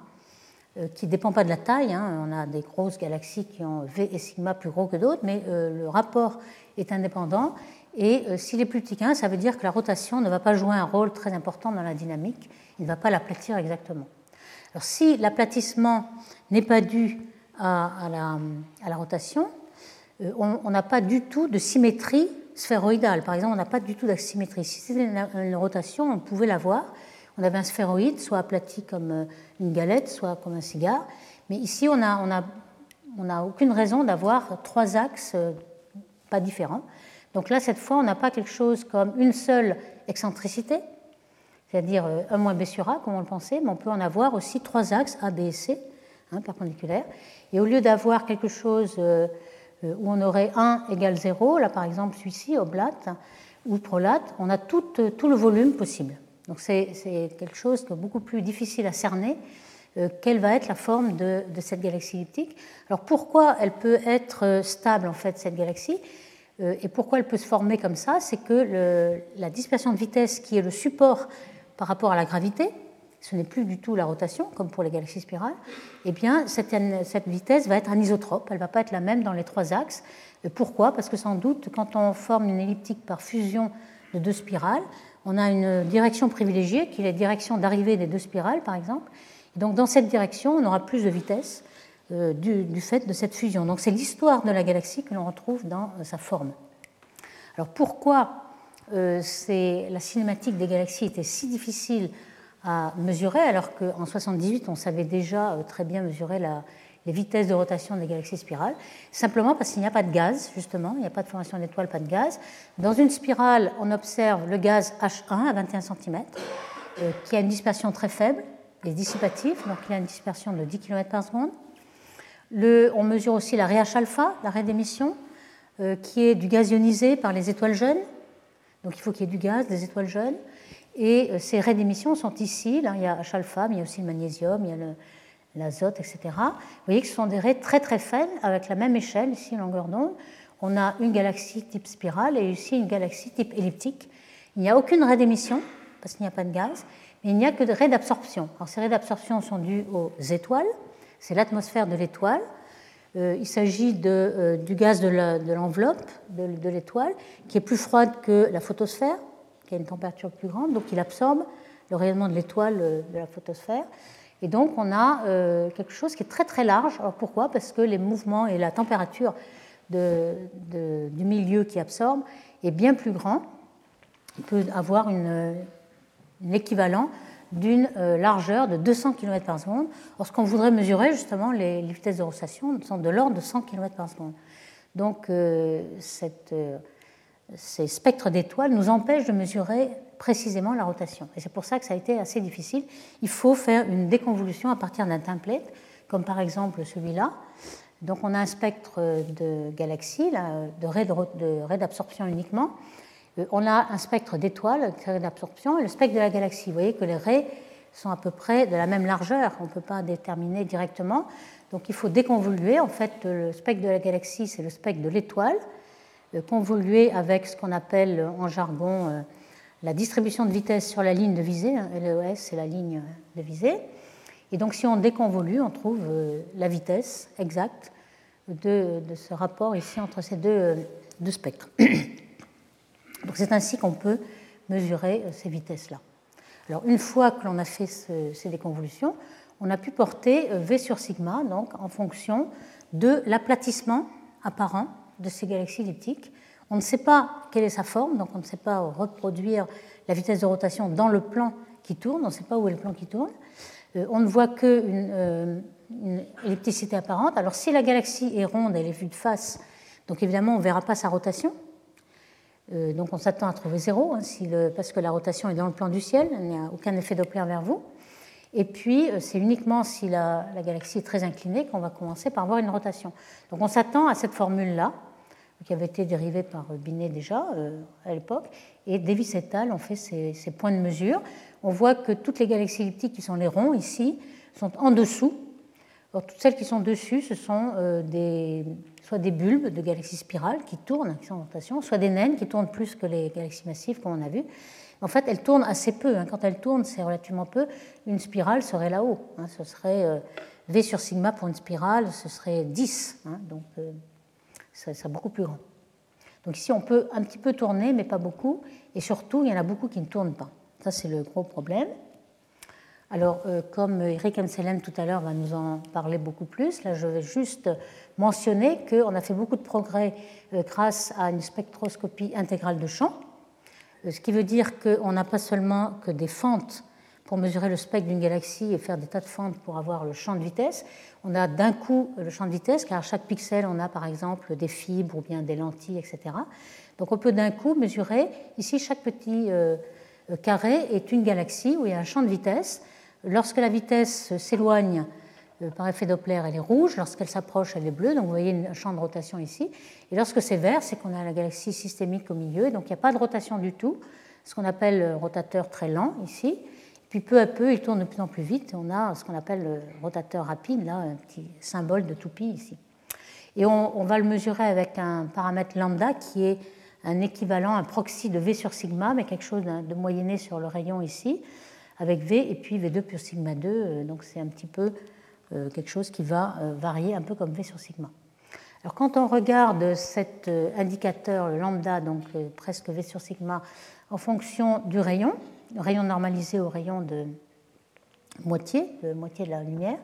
euh, qui ne dépend pas de la taille. Hein. On a des grosses galaxies qui ont V et sigma plus gros que d'autres, mais euh, le rapport est indépendant. Et euh, s'il est plus petit qu'un, ça veut dire que la rotation ne va pas jouer un rôle très important dans la dynamique, il ne va pas l'aplatir exactement. Alors si l'aplatissement n'est pas dû à, la, rotation, euh, on n'a pas du tout de symétrie sphéroïdale. Par exemple, on n'a pas du tout d'asymétrie. Si c'était une, rotation, on pouvait l'avoir. On avait un sphéroïde, soit aplati comme euh, une galette, soit comme un cigare. Mais ici, on n'a a, aucune raison d'avoir trois axes euh, pas différents. Donc là, cette fois, on n'a pas quelque chose comme une seule excentricité, c'est-à-dire un moins b sur a, comme on le pensait, mais on peut en avoir aussi trois axes A, B et C, hein, perpendiculaires. Et au lieu d'avoir quelque chose euh, où on aurait 1 égale 0, là par exemple celui-ci, oblate ou prolate, on a tout, tout le volume possible. Donc c'est quelque chose qui est beaucoup plus difficile à cerner. Euh, quelle va être la forme de, de, cette galaxie elliptique Alors pourquoi elle peut être euh, stable en fait cette galaxie? Et pourquoi elle peut se former comme ça? C'est que la dispersion de vitesse qui est le support par rapport à la gravité, ce n'est plus du tout la rotation, comme pour les galaxies spirales, eh bien, cette, vitesse va être anisotrope, elle ne va pas être la même dans les trois axes. Pourquoi? Parce que sans doute, quand on forme une elliptique par fusion de deux spirales, on a une direction privilégiée, qui est la direction d'arrivée des deux spirales, par exemple. Et donc, dans cette direction, on aura plus de vitesse euh, du, du, fait de cette fusion. Donc, c'est l'histoire de la galaxie que l'on retrouve dans euh, sa forme. Alors, pourquoi euh, la cinématique des galaxies était si difficile à mesurer, alors qu'en 78, on savait déjà euh, très bien mesurer les vitesses de rotation des galaxies spirales, simplement parce qu'il n'y a pas de gaz, justement, il n'y a pas de formation d'étoiles, pas de gaz. Dans une spirale, on observe le gaz H1 à 21 cm, euh, qui a une dispersion très faible, et dissipatif, donc il a une dispersion de 10 km par seconde. On mesure aussi la RH alpha, la raie d'émission, euh, qui est du gaz ionisé par les étoiles jeunes. Donc il faut qu'il y ait du gaz, des étoiles jeunes. Et euh, ces raies d'émission sont ici. Là, il y a mais il y a aussi le magnésium, il y a l'azote, etc. Vous voyez que ce sont des raies très très faibles, avec la même échelle, ici, longueur d'onde. On a une galaxie type spirale et ici une galaxie type elliptique. Il n'y a aucune raie d'émission, parce qu'il n'y a pas de gaz, mais il n'y a que des raies d'absorption. Alors ces raies d'absorption sont dues aux étoiles, c'est l'atmosphère de l'étoile. Euh, il s'agit euh, du gaz de l'enveloppe de l'étoile, qui est plus froide que la photosphère, qui a une température plus grande, donc il absorbe le rayonnement de l'étoile euh, de la photosphère. Et donc on a euh, quelque chose qui est très très large. Alors pourquoi? Parce que les mouvements et la température du milieu qui absorbe est bien plus grand. Il peut avoir une, un équivalent d'une euh, largeur de 200 km par seconde. Lorsqu'on voudrait mesurer justement les, vitesses de rotation, sont de l'ordre de 100 km par seconde. Donc cette ces spectres d'étoiles nous empêchent de mesurer précisément la rotation. Et c'est pour ça que ça a été assez difficile. Il faut faire une déconvolution à partir d'un template, comme par exemple celui-là. Donc on a un spectre de galaxies, de raies d'absorption uniquement. Euh, on a un spectre d'étoiles, de d'absorption, et le spectre de la galaxie. Vous voyez que les raies sont à peu près de la même largeur. On ne peut pas déterminer directement. Donc il faut déconvoluer. En fait, le spectre de la galaxie, c'est le spectre de l'étoile convoluer avec ce qu'on appelle en jargon euh, la distribution de vitesse sur la ligne de visée. Hein, LES, c'est la ligne de visée. Et donc, si on déconvolue, on trouve euh, la vitesse exacte de, ce rapport ici entre ces deux, euh, deux spectres. Donc, c'est ainsi qu'on peut mesurer ces vitesses-là. Alors, une fois que l'on a fait ces déconvolutions, on a pu porter V sur sigma, donc en fonction de l'aplatissement apparent de ces galaxies elliptiques. On ne sait pas quelle est sa forme, donc on ne sait pas reproduire la vitesse de rotation dans le plan qui tourne, on ne sait pas où est le plan qui tourne. Euh, on ne voit qu'une euh, une ellipticité apparente. Alors si la galaxie est ronde, elle est vue de face, donc évidemment on ne verra pas sa rotation. Euh, donc on s'attend à trouver zéro, hein, parce que la rotation est dans le plan du ciel, il n'y a aucun effet Doppler vers vous. Et puis, c'est uniquement si la, galaxie est très inclinée qu'on va commencer par avoir une rotation. Donc, on s'attend à cette formule-là, qui avait été dérivée par Binet déjà euh, à l'époque. Et Davis et al. ont fait ces, points de mesure. On voit que toutes les galaxies elliptiques qui sont les ronds ici sont en dessous. Alors, toutes celles qui sont dessus, ce sont euh, soit des bulbes de galaxies spirales qui tournent, qui sont en rotation, soit des naines qui tournent plus que les galaxies massives, comme on a vu. En fait, elle tourne assez peu. Hein. Quand elle tourne, c'est relativement peu. Une spirale serait là-haut. Hein. Ce serait euh, V sur sigma pour une spirale, ce serait 10. Hein. Donc, ça serait beaucoup plus grand. Donc ici, on peut un petit peu tourner, mais pas beaucoup. Et surtout, il y en a beaucoup qui ne tournent pas. Ça, c'est le gros problème. Alors, euh, comme Eric Amselem tout à l'heure va nous en parler beaucoup plus, là je vais juste mentionner qu'on a fait beaucoup de progrès euh, grâce à une spectroscopie intégrale de champ, euh, ce qui veut dire qu'on n'a pas seulement que des fentes pour mesurer le spectre d'une galaxie et faire des tas de fentes pour avoir le champ de vitesse. On a d'un coup le champ de vitesse, car à chaque pixel, on a par exemple des fibres ou bien des lentilles, etc. Donc on peut d'un coup mesurer, ici, chaque petit euh, carré est une galaxie où il y a un champ de vitesse. Lorsque la vitesse s'éloigne euh, par effet Doppler, elle est rouge. Lorsqu'elle s'approche, elle est bleue. Donc vous voyez un champ de rotation ici. Et lorsque c'est vert, c'est qu'on a la galaxie systémique au milieu. Donc il n'y a pas de rotation du tout, ce qu'on appelle le rotateur très lent ici. Puis peu à peu, il tourne de plus en plus vite. On a ce qu'on appelle le rotateur rapide, là, un petit symbole de toupie ici. Et on, va le mesurer avec un paramètre lambda qui est un équivalent, un proxy de V sur sigma, mais quelque chose de moyenné sur le rayon ici, avec V et puis V2 plus sigma 2. Euh, donc c'est un petit peu euh, quelque chose qui va euh, varier un peu comme V sur sigma. Alors quand on regarde cet indicateur, le lambda, donc presque V sur sigma, en fonction du rayon, rayon normalisé au rayon de moitié, de moitié de la lumière,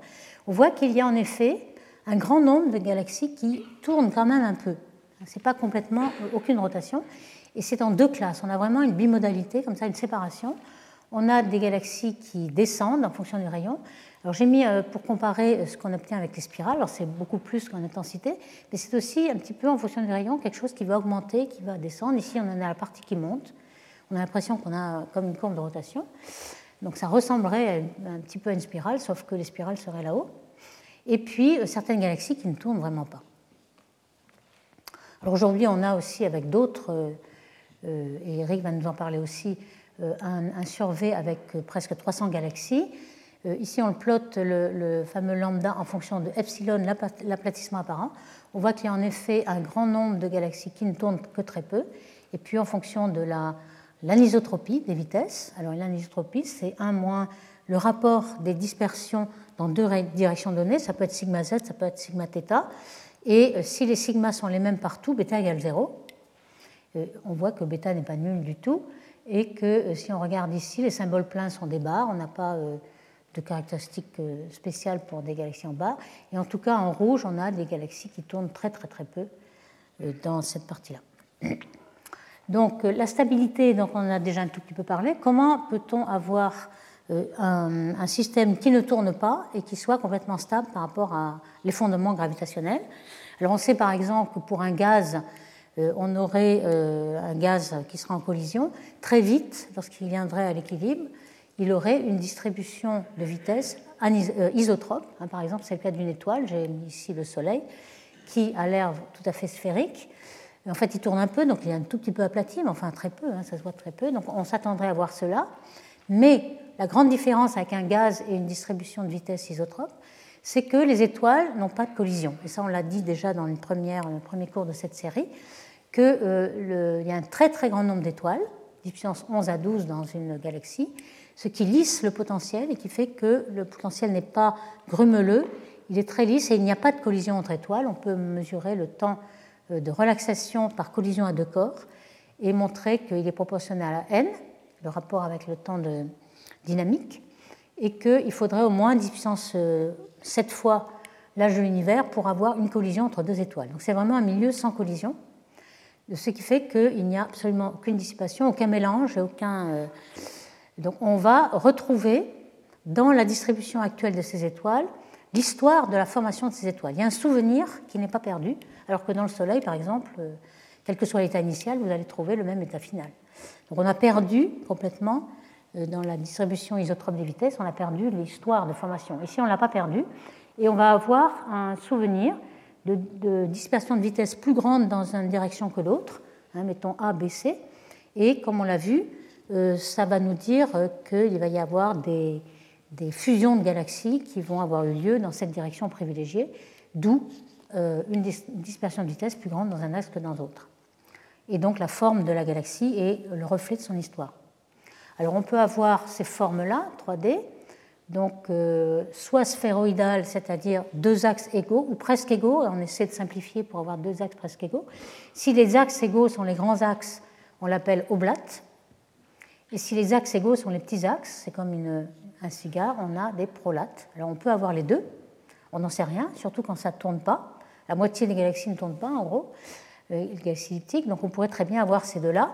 on voit qu'il y a en effet un grand nombre de galaxies qui tournent quand même un peu. Ce n'est pas complètement aucune rotation. Et c'est en deux classes. On a vraiment une bimodalité, comme ça, une séparation. On a des galaxies qui descendent en fonction du rayon. Alors j'ai mis euh, pour comparer ce qu'on obtient avec les spirales. Alors c'est beaucoup plus qu'en intensité, mais c'est aussi un petit peu en fonction du rayon quelque chose qui va augmenter, qui va descendre. Ici on en a la partie qui monte on a l'impression qu'on a comme une courbe de rotation. Donc ça ressemblerait un petit peu à une spirale, sauf que les spirales seraient là-haut. Et puis euh, certaines galaxies qui ne tournent vraiment pas. Alors aujourd'hui, on a aussi avec d'autres, euh, euh, et Eric va nous en parler aussi, un, un avec presque 300 galaxies. Ici, on plotte le, le, fameux lambda en fonction de epsilon, l'aplatissement apparent. On voit qu'il y a en effet un grand nombre de galaxies qui ne tournent que très peu. Et puis, en fonction de la l'anisotropie des vitesses. Alors l'anisotropie, c'est 1 moins le rapport des dispersions dans deux directions données. Ça peut être sigma z, ça peut être sigma θ. Et euh, si les sigmas sont les mêmes partout, bêta égale 0. Euh, on voit que bêta n'est pas nul du tout. Et que euh, si on regarde ici, les symboles pleins sont des barres. On n'a pas de caractéristiques spéciales pour des galaxies en barres. Et en tout cas, en rouge, on a des galaxies qui tournent très très très peu dans cette partie-là. Donc euh, la stabilité, donc on a déjà un tout petit peu parlé. Comment peut-on avoir euh, un, système qui ne tourne pas et qui soit complètement stable par rapport à l'effondrement gravitationnel? Alors on sait par exemple que pour un gaz, euh, on aurait un gaz qui sera en collision très vite lorsqu'il viendrait à l'équilibre. Il aurait une distribution de vitesse isotrope. Hein, par exemple, c'est le cas d'une étoile. J'ai mis ici le Soleil, qui a l'air tout à fait sphérique en fait, il tourne un peu, donc il est un tout petit peu aplati, mais enfin très peu, hein, ça se voit très peu. Donc on s'attendrait à voir cela. Mais la grande différence avec un gaz et une distribution de vitesse isotrope, c'est que les étoiles n'ont pas de collision. Et ça, on l'a dit déjà dans le premier cours de cette série, qu'il euh, y a un très très grand nombre d'étoiles, puissance 11 à 12 dans une galaxie, ce qui lisse le potentiel et qui fait que le potentiel n'est pas grumeleux, il est très lisse et il n'y a pas de collision entre étoiles. On peut mesurer le temps euh, de relaxation par collision à deux corps et montrer qu'il est proportionnel à n, le rapport avec le temps de dynamique, et qu'il faudrait au moins 10 puissance 7 euh, fois l'âge de l'univers pour avoir une collision entre deux étoiles. Donc c'est vraiment un milieu sans collision, ce qui fait qu'il n'y a absolument aucune dissipation, aucun mélange, aucun... Euh, donc on va retrouver dans la distribution actuelle de ces étoiles l'histoire de la formation de ces étoiles. Il y a un souvenir qui n'est pas perdu, alors que dans le Soleil, par exemple, euh, quel que soit l'état initial, vous allez trouver le même état final. Donc on a perdu complètement, euh, dans la distribution isotrope des vitesses, on a perdu l'histoire de formation. Ici, on ne l'a pas perdu, et on va avoir un souvenir de, dispersion de vitesse plus grande dans une direction que l'autre, hein, mettons A, B, C, et comme on l'a vu, euh, ça va nous dire qu'il va y avoir des, des fusions de galaxies qui vont avoir eu lieu dans cette direction privilégiée, d'où euh, une dispersion de vitesse plus grande dans un axe que dans l'autre. Et donc la forme de la galaxie est le reflet de son histoire. Alors on peut avoir ces formes-là, 3D, donc euh, soit sphéroïdales, c'est-à-dire deux axes égaux ou presque égaux, on essaie de simplifier pour avoir deux axes presque égaux. Si les axes égaux sont les grands axes, on l'appelle oblate. Et si les axes égaux sont les petits axes, c'est comme une, un cigare, on a des prolates. Alors on peut avoir les deux, on n'en sait rien, surtout quand ça ne tourne pas. La moitié des galaxies ne tournent pas, en gros, les galaxies elliptiques, donc on pourrait très bien avoir ces deux-là.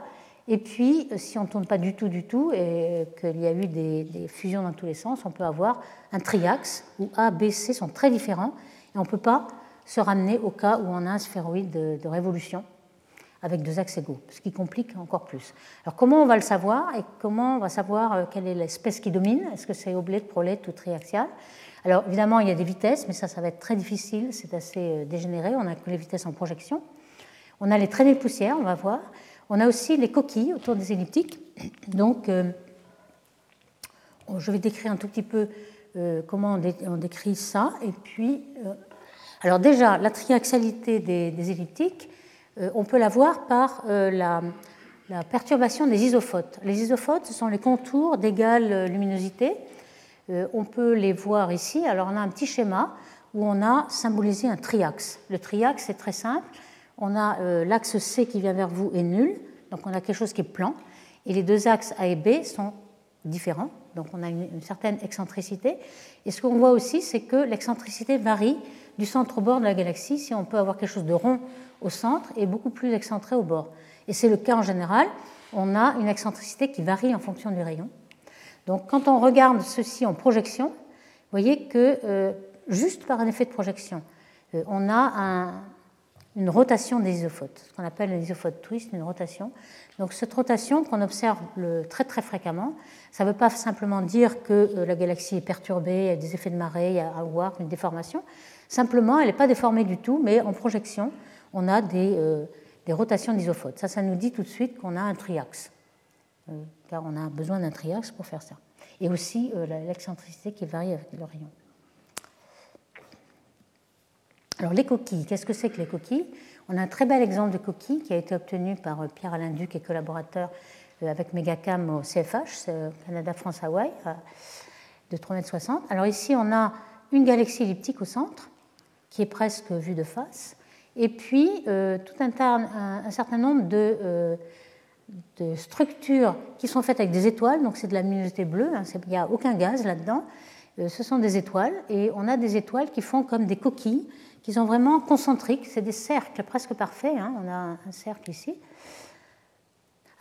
Et puis, si on ne tourne pas du tout, du tout, et qu'il y a eu des, fusions dans tous les sens, on peut avoir un triaxe où A, B, C sont très différents, et on ne peut pas se ramener au cas où on a un sphéroïde de, révolution avec deux axes égaux, ce qui complique encore plus. Alors comment on va le savoir et comment on va savoir euh, quelle est l'espèce qui domine? Est-ce que c'est oblette, prolette ou triaxial Alors évidemment, il y a des vitesses, mais ça, ça va être très difficile, c'est assez euh, dégénéré, on a que les vitesses en projection. On a les traînées de poussière, on va voir. On a aussi les coquilles autour des elliptiques. Donc, euh, je vais décrire un tout petit peu comment on, décrit ça. Et puis, alors déjà, la triaxialité des, elliptiques, on peut la voir par la, la, perturbation des isophotes. Les isophotes, ce sont les contours d'égale luminosité. on peut les voir ici. Alors, on a un petit schéma où on a symbolisé un triaxe. Le triaxe, est très simple on a euh, l'axe C qui vient vers vous est nul, donc on a quelque chose qui est plan, et les deux axes A et B sont différents, donc on a une, certaine excentricité. Et ce qu'on voit aussi, c'est que l'excentricité varie du centre au bord de la galaxie, si on peut avoir quelque chose de rond au centre et beaucoup plus excentré au bord. Et c'est le cas en général, on a une excentricité qui varie en fonction du rayon. Donc quand on regarde ceci en projection, vous voyez que euh, juste par un effet de projection, euh, on a un, une rotation des isophotes, ce qu'on appelle un isophote twist, une rotation. Donc cette rotation qu'on observe très très fréquemment, ça ne veut pas simplement dire que euh, la galaxie est perturbée, il y a des effets de marée, il y a un warp, une déformation. Simplement, elle n'est pas déformée du tout, mais en projection, on a des, euh, des rotations d'isophotes. Ça, ça nous dit tout de suite qu'on a un triaxe, euh, car on a besoin d'un triaxe pour faire ça. Et aussi l'excentricité qui varie avec le rayon. Alors les coquilles, qu'est-ce que c'est que les coquilles? On a un très bel exemple de coquille qui a été obtenu par euh, Pierre-Alain Duc et collaborateurs euh, avec Megacam au CFH, Canada-France-Hawaï, de 3,60 m. Alors ici, on a une galaxie elliptique au centre, qui est presque vue de face, et puis euh, tout un, un, certain nombre de, de, structures qui sont faites avec des étoiles, donc c'est de la luminosité bleue, hein, il n'y a aucun gaz là-dedans, ce sont des étoiles, et on a des étoiles qui font comme des coquilles, qui sont vraiment concentriques. C'est des cercles presque parfaits. Hein. On a un cercle ici.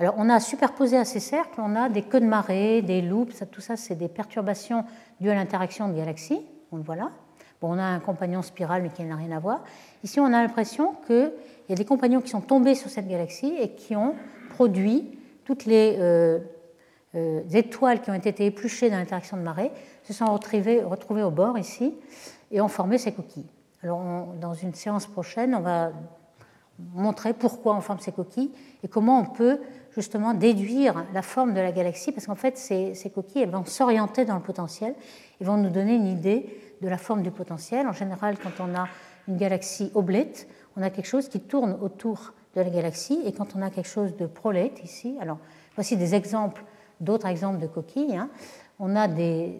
Alors, on a superposé à ces cercles, on a des queues de marée, des loops, tout ça, c'est des perturbations dues à l'interaction de galaxies. On le voit là. Bon, on a un compagnon spiral, mais qui n'a rien à voir. Ici, on a l'impression qu'il y a des compagnons qui sont tombés sur cette galaxie et qui ont produit toutes les euh, euh, étoiles qui ont été épluchées dans l'interaction de marée, se sont retrouvées, retrouvées au bord ici et ont formé ces coquilles. Dans une séance prochaine, on va montrer pourquoi on forme ces coquilles et comment on peut justement déduire la forme de la galaxie, parce qu'en fait, ces, coquilles vont s'orienter dans le potentiel et vont nous donner une idée de la forme du potentiel. En général, quand on a une galaxie oblette, on a quelque chose qui tourne autour de la galaxie, et quand on a quelque chose de prolette ici, alors voici des exemples, d'autres exemples de coquilles. Hein. On a des,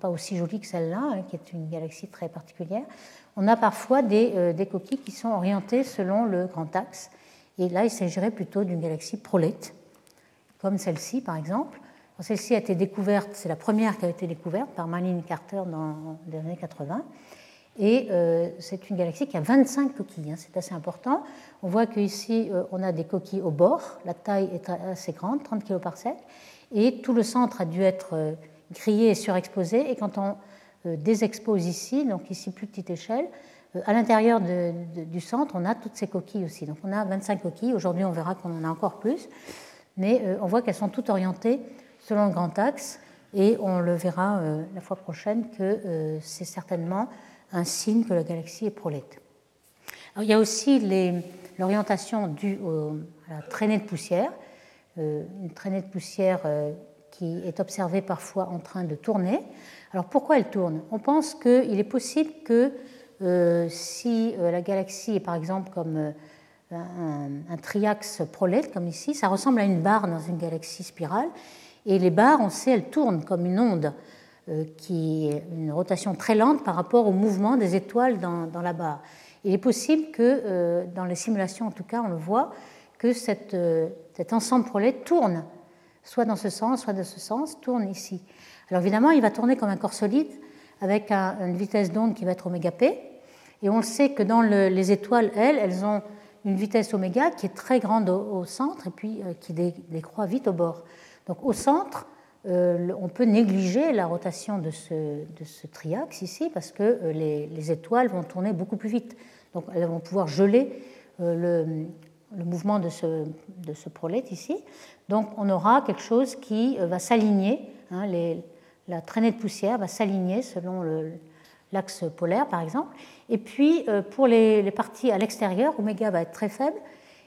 pas aussi jolies que celle-là, hein, qui est une galaxie très particulière. On a parfois euh, des, coquilles qui sont orientées selon le grand axe. Et là, il s'agirait plutôt d'une galaxie prolette, comme celle-ci, par exemple. Celle-ci a été découverte, c'est la première qui a été découverte par Marlene Carter dans les années 80. Et euh, c'est une galaxie qui a 25 coquilles, hein, c'est assez important. On voit qu'ici, euh, on a des coquilles au bord, la taille est assez grande, 30 kg par sec et tout le centre a dû être euh, grillé et surexposé. Et quand on euh, désexpose ici, donc ici plus petite échelle, euh, à l'intérieur du centre, on a toutes ces coquilles aussi. Donc on a 25 coquilles. Aujourd'hui, on verra qu'on en a encore plus. Mais on voit qu'elles sont toutes orientées selon le grand axe. Et on le verra la fois prochaine que c'est certainement un signe que la galaxie est prolète. il y a aussi l'orientation due à la traînée de poussière. Euh, une traînée de poussière euh, qui est observée parfois en train de tourner. Alors pourquoi elle tourne? On pense qu'il est possible que euh, si la galaxie est par exemple comme un, triaxe prolète, comme ici, ça ressemble à une barre dans une galaxie spirale. Et les barres, on sait, elles tournent comme une onde, qui est une rotation très lente par rapport au mouvement des étoiles dans, la barre. Il est possible que, dans les simulations en tout cas, on le voit, que cette, cet ensemble prolète tourne, soit dans ce sens, soit dans ce sens, tourne ici. Alors évidemment, il va tourner comme un corps solide avec une vitesse d'onde qui va être oméga p. Et on le sait que dans les étoiles, elles, elles ont une vitesse oméga qui est très grande au, centre et puis euh, qui décroît vite au bord. Donc au centre, euh, on peut négliger la rotation de ce, de ce triaxe ici parce que euh, les, étoiles vont tourner beaucoup plus vite. Donc elles vont pouvoir geler le, le, mouvement de ce, de ce prolète ici. Donc on aura quelque chose qui va s'aligner. Hein, la traînée de poussière va s'aligner selon l'axe polaire, par exemple. Et puis, pour les, parties à l'extérieur, oméga va être très faible.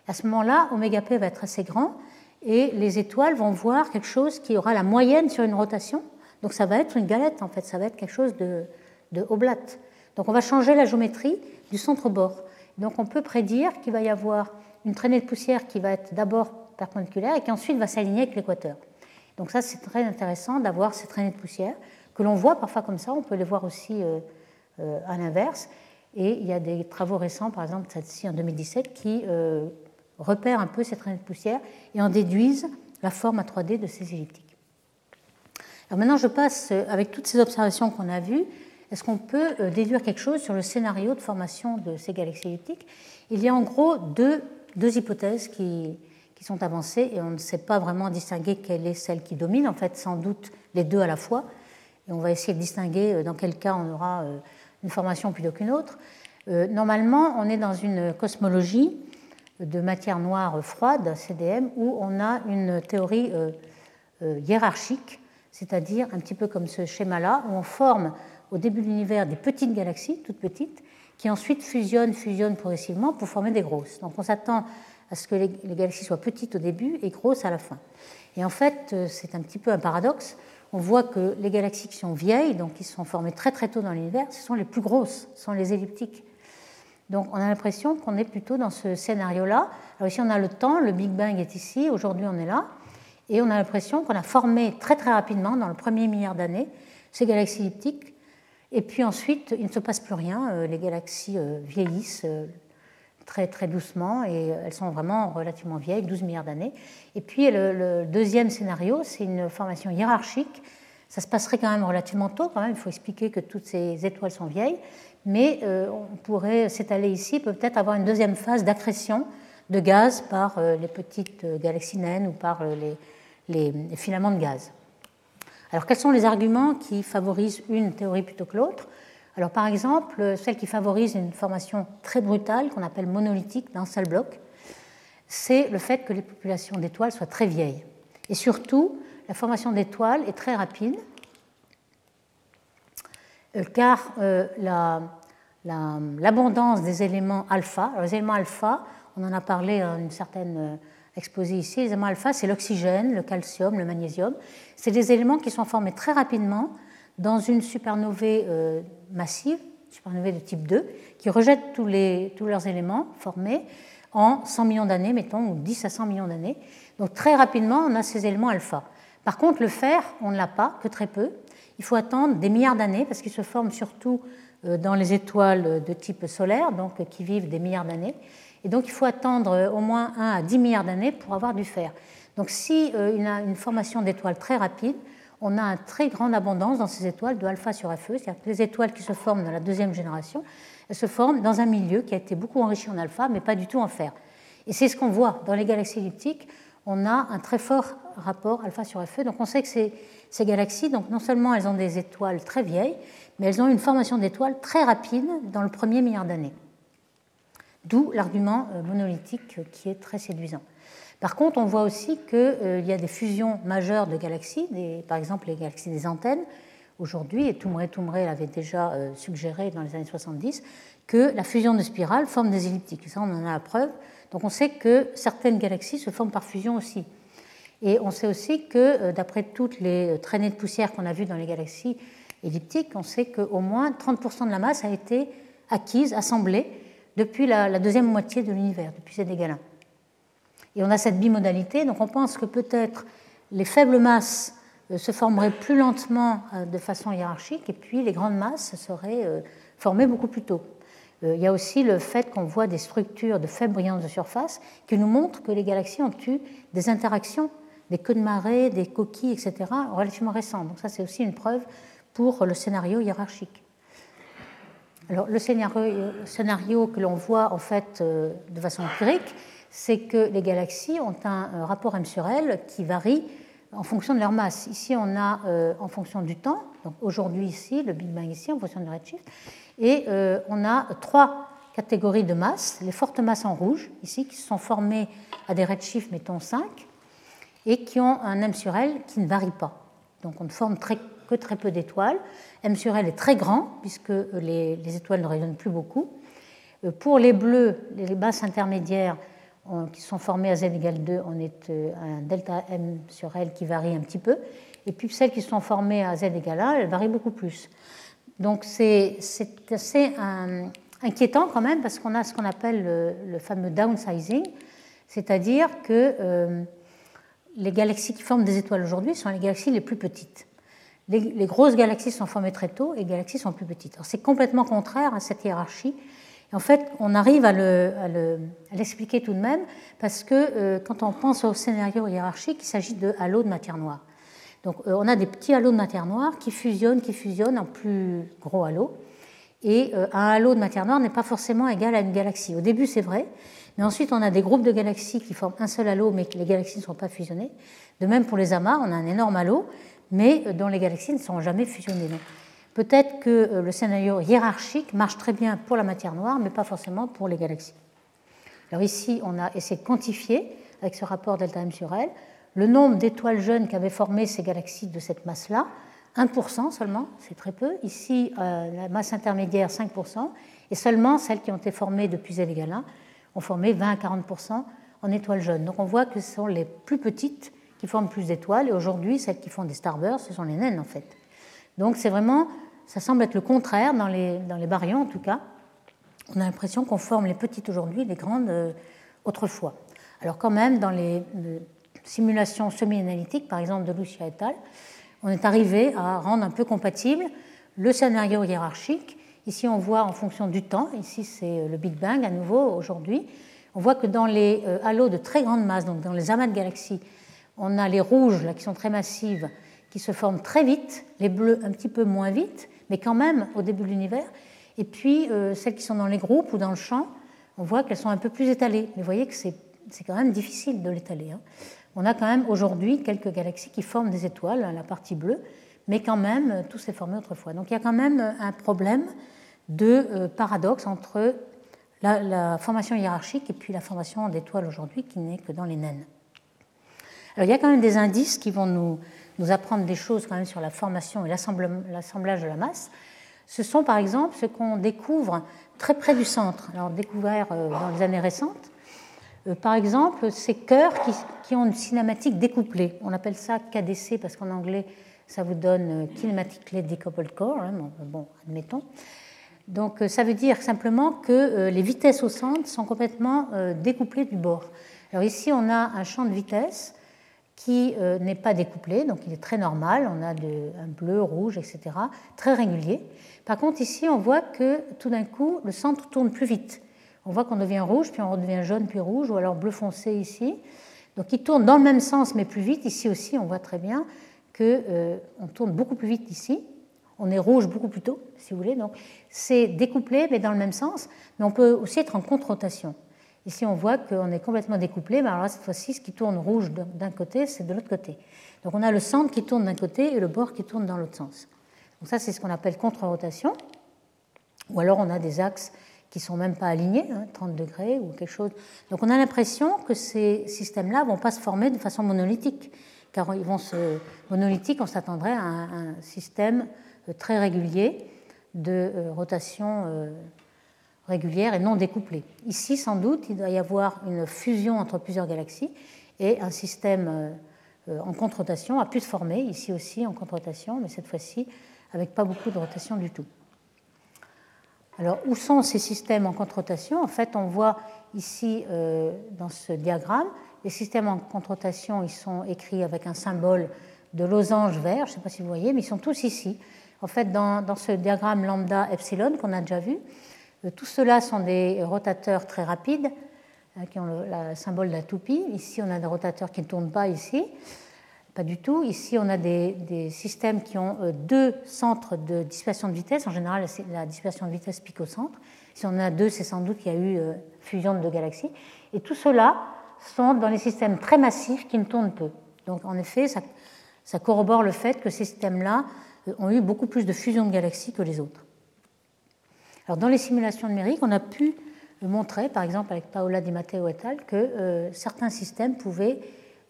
À ce moment-là, oméga p va être assez grand et les étoiles vont voir quelque chose qui aura la moyenne sur une rotation. Donc ça va être une galette en fait, ça va être quelque chose de, de oblate. Donc on va changer la géométrie du centre au bord. Donc on peut prédire qu'il va y avoir une traînée de poussière qui va être d'abord perpendiculaire et qui ensuite va s'aligner avec l'équateur. Donc ça c'est très intéressant d'avoir ces traînées de poussière que l'on voit parfois comme ça, on peut les voir aussi euh, euh, à l'inverse. Et il y a des travaux récents, par exemple celle-ci en 2017, qui euh, repèrent un peu cette traînée de poussière et en déduisent la forme à 3D de ces elliptiques. Alors maintenant, je passe, avec toutes ces observations qu'on a vues, est-ce qu'on peut déduire quelque chose sur le scénario de formation de ces galaxies elliptiques? Il y a en gros deux, deux hypothèses qui, qui, sont avancées et on ne sait pas vraiment distinguer quelle est celle qui domine, en fait sans doute les deux à la fois. Et on va essayer de distinguer euh, dans quel cas on aura une formation plutôt qu'une autre. Normalement, on est dans une cosmologie de matière noire froide, CDM, où on a une théorie euh, euh, hiérarchique, c'est-à-dire un petit peu comme ce schéma-là, où on forme au début de l'univers des petites galaxies, toutes petites, qui ensuite fusionnent, fusionnent progressivement pour former des grosses. Donc on s'attend à ce que les, galaxies soient petites au début et grosses à la fin. Et en fait, euh, c'est un petit peu un paradoxe. On voit que les galaxies qui sont vieilles, donc qui sont formées très très tôt dans l'univers, ce sont les plus grosses, ce sont les elliptiques. Donc on a l'impression qu'on est plutôt dans ce scénario-là. Alors ici on a le temps, le Big Bang est ici, aujourd'hui on est là, et on a l'impression qu'on a formé très très rapidement, dans le premier milliard d'années, ces galaxies elliptiques, et puis ensuite il ne se passe plus rien, euh, les galaxies euh, vieillissent euh, très très doucement, et elles sont vraiment relativement vieilles, 12 milliards d'années. Et puis le, deuxième scénario, c'est une formation hiérarchique, ça se passerait quand même relativement tôt, il faut expliquer que toutes ces étoiles sont vieilles, mais on pourrait s'étaler ici, peut-être avoir une deuxième phase d'accrétion de gaz par les petites galaxies naines ou par les, filaments de gaz. Alors quels sont les arguments qui favorisent une théorie plutôt que l'autre? Alors par exemple, celle qui favorise une formation très brutale qu'on appelle monolithique d'un seul bloc, c'est le fait que les populations d'étoiles soient très vieilles. Et surtout, la formation d'étoiles est très rapide, car la, l'abondance des éléments alpha. les éléments alpha, on en a parlé dans une certaine euh, exposé ici, les éléments alpha, c'est l'oxygène, le calcium, le magnésium. C'est des éléments qui sont formés très rapidement dans une supernovae euh, massive, supernovae de type 2, qui rejette tous, les, tous leurs éléments formés en 100 millions d'années, mettons, ou 10 à 100 millions d'années. Donc très rapidement, on a ces éléments alpha. Par contre, le fer, on ne l'a pas, que très peu. Il faut attendre des milliards d'années parce qu'il se forme surtout euh, dans les étoiles de type solaire, donc qui vivent des milliards d'années. Et donc il faut attendre au moins 1 à 10 milliards d'années pour avoir du fer. Donc si euh, on a une formation d'étoiles très rapide, on a une très grande abondance dans ces étoiles de alpha sur Fe, c'est-à-dire que les étoiles qui se forment dans la deuxième génération, elles se forment dans un milieu qui a été beaucoup enrichi en alpha, mais pas du tout en fer. Et c'est ce qu'on voit dans les galaxies elliptiques, on a un très fort rapport alpha sur Fe. Donc on sait que ces, ces galaxies, donc non seulement elles ont des étoiles très vieilles, mais elles ont une formation d'étoiles très rapide dans le premier milliard d'années. D'où l'argument euh, monolithique qui est très séduisant. Par contre, on voit aussi qu'il euh, y a des fusions majeures de galaxies, par exemple les galaxies des antennes, aujourd'hui, et Toumré Toumré l'avait déjà euh, suggéré dans les années 70, que la fusion de spirales forme des elliptiques. Ça, on en a la preuve. Donc on sait que certaines galaxies se forment par fusion aussi. Et on sait aussi que, d'après toutes les traînées de poussière qu'on a vues dans les galaxies elliptique, on sait qu'au moins 30% de la masse a été acquise, assemblée, depuis la, deuxième moitié de l'univers, depuis ces dégâts-là. Et on a cette bimodalité, donc on pense que peut-être les faibles masses euh, se formeraient plus lentement euh, de façon hiérarchique, et puis les grandes masses seraient euh, formées beaucoup plus tôt. Il y a aussi le fait qu'on voit des structures de faible brillance de surface qui nous montrent que les galaxies ont eu des interactions des queues de marée, des coquilles, etc., relativement récents. Donc ça, c'est aussi une preuve pour le scénario hiérarchique. Alors, le scénario, que l'on voit en fait euh, de façon empirique, c'est que les galaxies ont un rapport M sur L qui varie en fonction de leur masse. Ici, on a euh, en fonction du temps, donc aujourd'hui ici, le Big Bang ici, en fonction du redshift, et euh, on a trois catégories de masse, les fortes masses en rouge, ici, qui sont formées à des redshifts, mettons 5, et qui ont un M sur L qui ne varie pas. Donc on ne forme que très peu d'étoiles. M sur L est très grand, puisque les, les étoiles ne rayonnent plus beaucoup. Euh, pour les bleus, les masses intermédiaires, qui sont formées à z égale 2, on est euh, un delta m sur L qui varie un petit peu. Et puis celles qui sont formées à z égale 1, elles varient beaucoup plus. Donc c'est assez inquiétant quand même parce qu'on a ce qu'on appelle le, fameux downsizing, c'est-à-dire que euh, les galaxies qui forment des étoiles aujourd'hui sont les galaxies les plus petites. Les, grosses galaxies sont formées très tôt et les galaxies sont plus petites. C'est complètement contraire à cette hiérarchie en fait, on arrive à l'expliquer tout de même parce que euh, quand on pense au scénario hiérarchique, il s'agit de halos de matière noire. Donc euh, on a des petits halos de matière noire qui fusionnent, qui fusionnent en plus gros halos. Et euh, un halo de matière noire n'est pas forcément égal à une galaxie. Au début, c'est vrai, mais ensuite, on a des groupes de galaxies qui forment un seul halo, mais les galaxies ne sont pas fusionnées. De même pour les amas, on a un énorme halo, mais dont les galaxies ne sont jamais fusionnées. Peut-être que euh, le scénario hiérarchique marche très bien pour la matière noire, mais pas forcément pour les galaxies. Alors ici, on a essayé de quantifier, avec ce rapport delta M sur L, le nombre d'étoiles jeunes qui avaient formé ces galaxies de cette masse-là. 1% seulement, c'est très peu. Ici, euh, la masse intermédiaire, 5%. Et seulement celles qui ont été formées depuis Z égale 1 ont formé 20 à 40% en étoiles jeunes. Donc on voit que ce sont les plus petites qui forment plus d'étoiles. Et aujourd'hui, celles qui font des starbursts, ce sont les naines en fait. Donc c'est vraiment ça semble être le contraire dans les, dans les baryons en tout cas. On a l'impression qu'on forme les petites aujourd'hui, les grandes euh, autrefois. Alors quand même, dans les, simulations semi-analytiques, par exemple de Lucia et al., on est arrivé à rendre un peu compatible le scénario hiérarchique. Ici, on voit en fonction du temps, ici c'est euh, le Big Bang à nouveau aujourd'hui, on voit que dans les euh, halos de très grande masse, donc dans les amas de galaxies, on a les rouges là, qui sont très massives, qui se forment très vite, les bleus un petit peu moins vite, mais quand même au début de l'univers. Et puis euh, celles qui sont dans les groupes ou dans le champ, on voit qu'elles sont un peu plus étalées. Mais vous voyez que c'est quand même difficile de l'étaler. Hein. On a quand même aujourd'hui quelques galaxies qui forment des étoiles, la partie bleue, mais quand même tout s'est formé autrefois. Donc il y a quand même un problème de euh, paradoxe entre la, formation hiérarchique et puis la formation d'étoiles aujourd'hui qui n'est que dans les naines. Alors il y a quand même des indices qui vont nous apprendre des choses quand même sur la formation et l'assemblage de la masse, ce sont par exemple ce qu'on découvre très près du centre, alors découvert euh, dans les années récentes. Euh, par exemple, ces cœurs qui, ont une cinématique découplée. On appelle ça KDC parce qu'en anglais, ça vous donne euh, Kinematically Decoupled Core. Hein, bon, admettons. Donc ça veut dire simplement que les vitesses au centre sont complètement découplées du bord. Alors ici, on a un champ de vitesse qui euh, n'est pas découplé, donc il est très normal, on a de, un bleu, rouge, etc., très régulier. Par contre, ici, on voit que tout d'un coup, le centre tourne plus vite. On voit qu'on devient rouge, puis on redevient jaune, puis rouge, ou alors bleu foncé ici. Donc il tourne dans le même sens, mais plus vite. Ici aussi, on voit très bien qu'on euh, tourne beaucoup plus vite ici. On est rouge beaucoup plus tôt, si vous voulez. Donc c'est découplé, mais dans le même sens. Mais on peut aussi être en contre-rotation. Ici, on voit qu'on est complètement découplé, mais alors cette fois-ci, ce qui tourne rouge d'un côté, c'est de l'autre côté. Donc on a le centre qui tourne d'un côté et le bord qui tourne dans l'autre sens. Donc ça, c'est ce qu'on appelle contre-rotation. Ou alors on a des axes qui sont même pas alignés, 30 hein, degrés ou quelque chose. Donc on a l'impression que ces systèmes-là vont pas se former de façon monolithique, car ils vont se monolithique, on s'attendrait à un, système euh, très régulier de euh, rotation euh, régulière et non découplée. Ici, sans doute, il doit y avoir une fusion entre plusieurs galaxies et un système euh, en contre-rotation a pu se former, ici aussi en contre-rotation, mais cette fois-ci avec pas beaucoup de rotation du tout. Alors, où sont ces systèmes en contre-rotation En fait, on voit ici euh, dans ce diagramme, les systèmes en contre-rotation, ils sont écrits avec un symbole de losange vert, je ne sais pas si vous voyez, mais ils sont tous ici. En fait, dans, dans ce diagramme lambda epsilon qu'on a déjà vu, euh, tout cela sont des rotateurs très rapides hein, qui ont le symbole de la toupie. Ici, on a des rotateurs qui ne tournent pas ici. Pas du tout. Ici, on a des, systèmes qui ont euh, deux centres de dispersion de vitesse. En général, la dispersion de vitesse pique au centre. Si on en a deux, c'est sans doute qu'il y a eu euh, fusion de deux galaxies. Et tout cela sont dans les systèmes très massifs qui ne tournent peu. Donc, en effet, ça, corrobore le fait que ces systèmes-là euh, ont eu beaucoup plus de fusion de galaxies que les autres. Alors, dans les simulations numériques, on a pu montrer, par exemple avec Paola Di Matteo et al., que certains systèmes pouvaient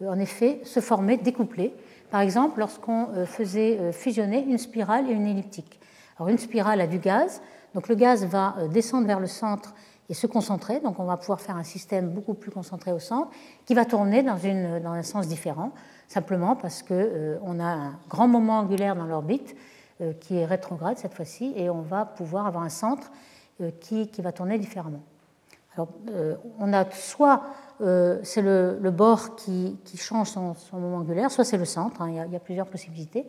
euh, en effet se former découplés. Par exemple, lorsqu'on euh, faisait euh, fusionner une spirale et une elliptique. Alors une spirale a du gaz, donc le gaz va descendre vers le centre et se concentrer, donc on va pouvoir faire un système beaucoup plus concentré au centre, qui va tourner dans, un sens différent, simplement parce qu'on a un grand moment angulaire dans l'orbite qui est rétrograde cette fois-ci, et on va pouvoir avoir un centre qui, qui va tourner différemment. Alors, on a soit euh, c'est le, bord qui, change son, moment angulaire, soit c'est le centre, hein, il, y a, plusieurs possibilités.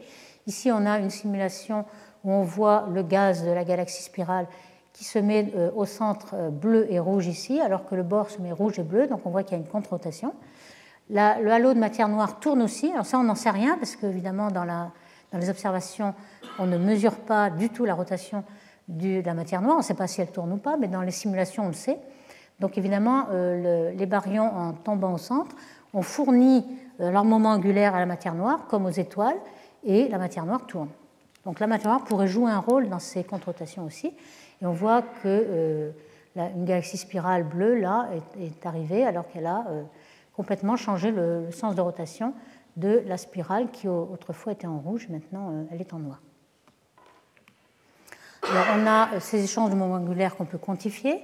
Ici, on a une simulation où on voit le gaz de la galaxie spirale qui se met euh, au centre euh, bleu et rouge ici, alors que le bord se met rouge et bleu, donc on voit qu'il y a une contre-rotation. le halo de matière noire tourne aussi, alors ça on n'en sait rien, parce qu'évidemment dans, dans les observations, on ne mesure pas du tout la rotation de la matière noire, on ne sait pas si elle tourne ou pas, mais dans les simulations on le sait. Donc évidemment, euh, les baryons, en tombant au centre, ont fourni euh, leur moment angulaire à la matière noire, comme aux étoiles, et la matière noire tourne. Donc la matière noire pourrait jouer un rôle dans ces contre-rotations aussi. Et on voit qu'une euh, galaxie spirale bleue, là, est, arrivée alors qu'elle a complètement changé le, sens de rotation de la spirale qui autrefois était en rouge, maintenant elle est en noir. Alors, on a ces échanges de moments angulaires qu'on peut quantifier.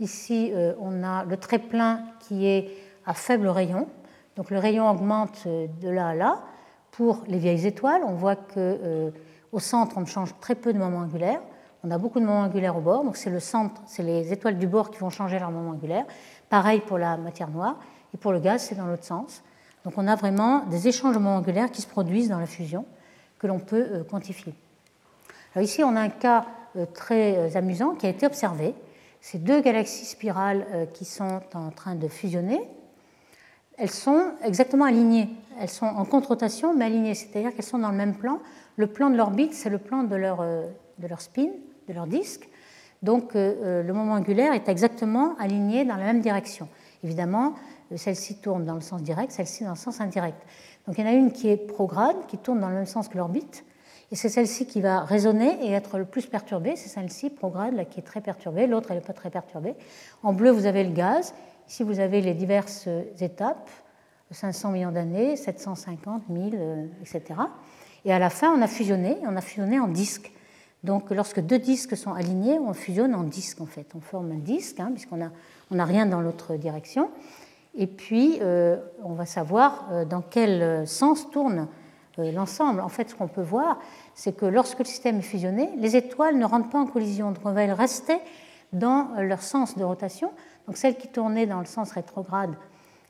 Ici, euh, on a le trait plein qui est à faible rayon. Donc le rayon augmente euh, de là à là. Pour les vieilles étoiles, on voit qu'au euh, centre, on change très peu de moments angulaires. On a beaucoup de moments angulaires au bord, donc c'est le centre, c'est les étoiles du bord qui vont changer leur moment angulaire. Pareil pour la matière noire, et pour le gaz, c'est dans l'autre sens. Donc on a vraiment des échanges de moments angulaires qui se produisent dans la fusion que l'on peut quantifier. Alors ici, on a un cas très amusant qui a été observé ces deux galaxies spirales euh, qui sont en train de fusionner, elles sont exactement alignées. Elles sont en contre-rotation, mais alignées, c'est-à-dire qu'elles sont dans le même plan. Le plan de l'orbite, c'est le plan de leur, euh, de leur spin, de leur disque. Donc euh, le moment angulaire est exactement aligné dans la même direction. Évidemment, celle-ci tourne dans le sens direct, celle-ci dans le sens indirect. Donc il y en a une qui est prograde, qui tourne dans le même sens que l'orbite, et c'est celle-ci qui va résonner et être le plus perturbée. C'est celle-ci, prograde, qui est très perturbée. L'autre, elle n'est pas très perturbée. En bleu, vous avez le gaz. Ici, vous avez les diverses étapes 500 millions d'années, 750, 1000, etc. Et à la fin, on a fusionné. On a fusionné en disque. Donc, lorsque deux disques sont alignés, on fusionne en disque, en fait. On forme un disque, hein, puisqu'on n'a on a rien dans l'autre direction. Et puis, euh, on va savoir euh, dans quel sens tourne euh, l'ensemble. En fait, ce qu'on peut voir, c'est que lorsque le système est fusionné, les étoiles ne rentrent pas en collision, donc on va rester dans leur sens de rotation. Donc celle qui tournait dans le sens rétrograde,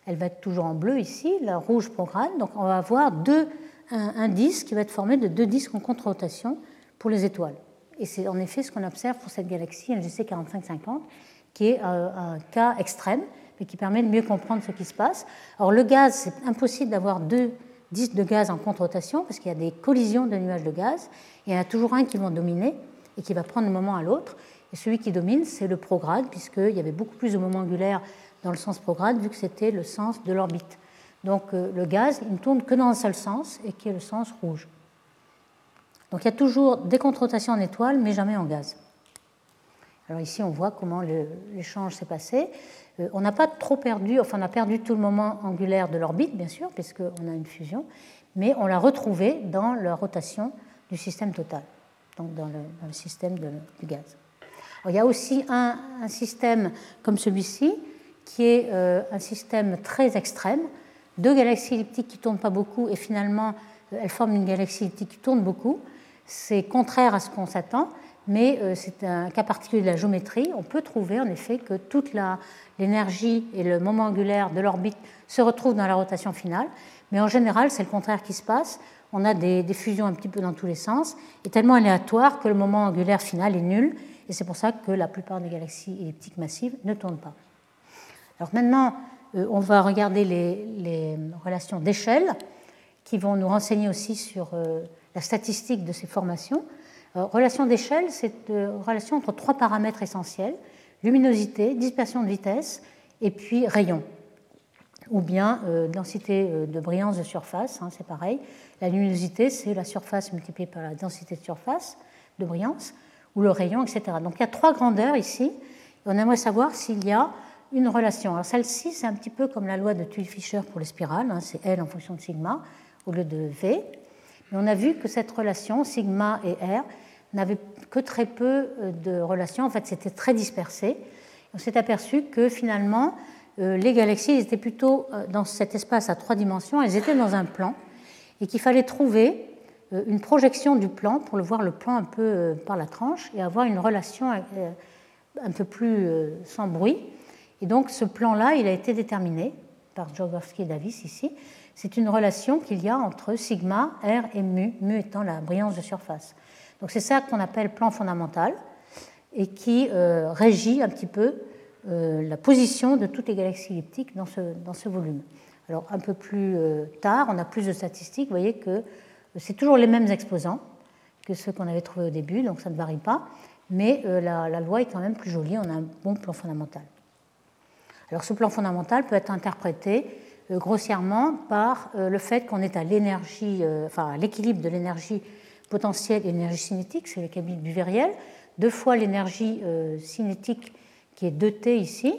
elle va être toujours en bleu ici, la rouge prograde. Donc on va avoir deux, un, disque qui va être formé de deux disques en contre-rotation pour les étoiles. Et c'est en effet ce qu'on observe pour cette galaxie NGC 4550, qui est euh, un cas extrême, mais qui permet de mieux comprendre ce qui se passe. Alors le gaz, c'est impossible d'avoir deux disques de gaz en contre-rotation, parce qu'il y a des collisions de nuages de gaz. il y en a toujours un qui va dominer et qui va prendre un moment à l'autre. Et celui qui domine, c'est le prograde, puisqu'il y avait beaucoup plus de moments angulaires dans le sens prograde, vu que c'était le sens de l'orbite. Donc euh, le gaz, il ne tourne que dans un seul sens, et qui est le sens rouge. Donc il y a toujours des contre-rotations en étoile, mais jamais en gaz. Alors ici, on voit comment l'échange s'est passé. Euh, on n'a pas trop perdu, enfin on a perdu tout le moment angulaire de l'orbite, bien sûr, puisqu'on a une fusion, mais on l'a retrouvé dans la rotation du système total, donc dans le, système du gaz. il y a aussi un, système comme celui-ci, qui est euh, un système très extrême, deux galaxies elliptiques qui ne tournent pas beaucoup, et finalement euh, elles forment une galaxie elliptique qui tourne beaucoup. C'est contraire à ce qu'on s'attend, mais euh, c'est un cas particulier de la géométrie. On peut trouver en effet que toute l'énergie et le moment angulaire de l'orbite se retrouvent dans la rotation finale, mais en général, c'est le contraire qui se passe. On a des, fusions un petit peu dans tous les sens, et tellement aléatoires que le moment angulaire final est nul, et c'est pour ça que la plupart des galaxies elliptiques massives ne tournent pas. Alors maintenant, on va regarder les, relations d'échelle qui vont nous renseigner aussi sur la statistique de ces formations. Relation d'échelle, c'est une relation entre trois paramètres essentiels luminosité, dispersion de vitesse et puis rayon ou bien euh, densité euh, de brillance de surface, hein, c'est pareil. La luminosité, c'est la surface multipliée par la densité de surface de brillance, ou le rayon, etc. Donc il y a trois grandeurs ici, on aimerait savoir s'il y a une relation. Alors celle-ci, c'est un petit peu comme la loi de Tull-Fischer pour les spirales, hein, c'est L en fonction de sigma au lieu de V. Mais on a vu que cette relation, sigma et R, n'avait que très peu euh, de relations, en fait c'était très dispersé. On s'est aperçu que finalement, euh, les galaxies étaient plutôt euh, dans cet espace à trois dimensions, elles étaient dans un plan, et qu'il fallait trouver une projection du plan pour le voir le plan un peu par la tranche et avoir une relation un peu plus sans bruit. Et donc ce plan-là, il a été déterminé par Jogowski et Davis ici. C'est une relation qu'il y a entre sigma, R et mu, mu étant la brillance de surface. Donc c'est ça qu'on appelle plan fondamental et qui régit un petit peu euh, la position de toutes les galaxies elliptiques dans ce, volume. Alors un peu plus euh, tard, on a plus de statistiques. Vous voyez que euh, c'est toujours les mêmes exposants que ceux qu'on avait trouvés au début, donc ça ne varie pas. Mais la, la, loi est quand même plus jolie, on a un bon plan fondamental. Alors ce plan fondamental peut être interprété grossièrement par le fait qu'on est à l'énergie, enfin à l'équilibre de l'énergie potentielle et cinétique, c'est l'équilibre du viriel, deux fois l'énergie cinétique qui est 2T ici,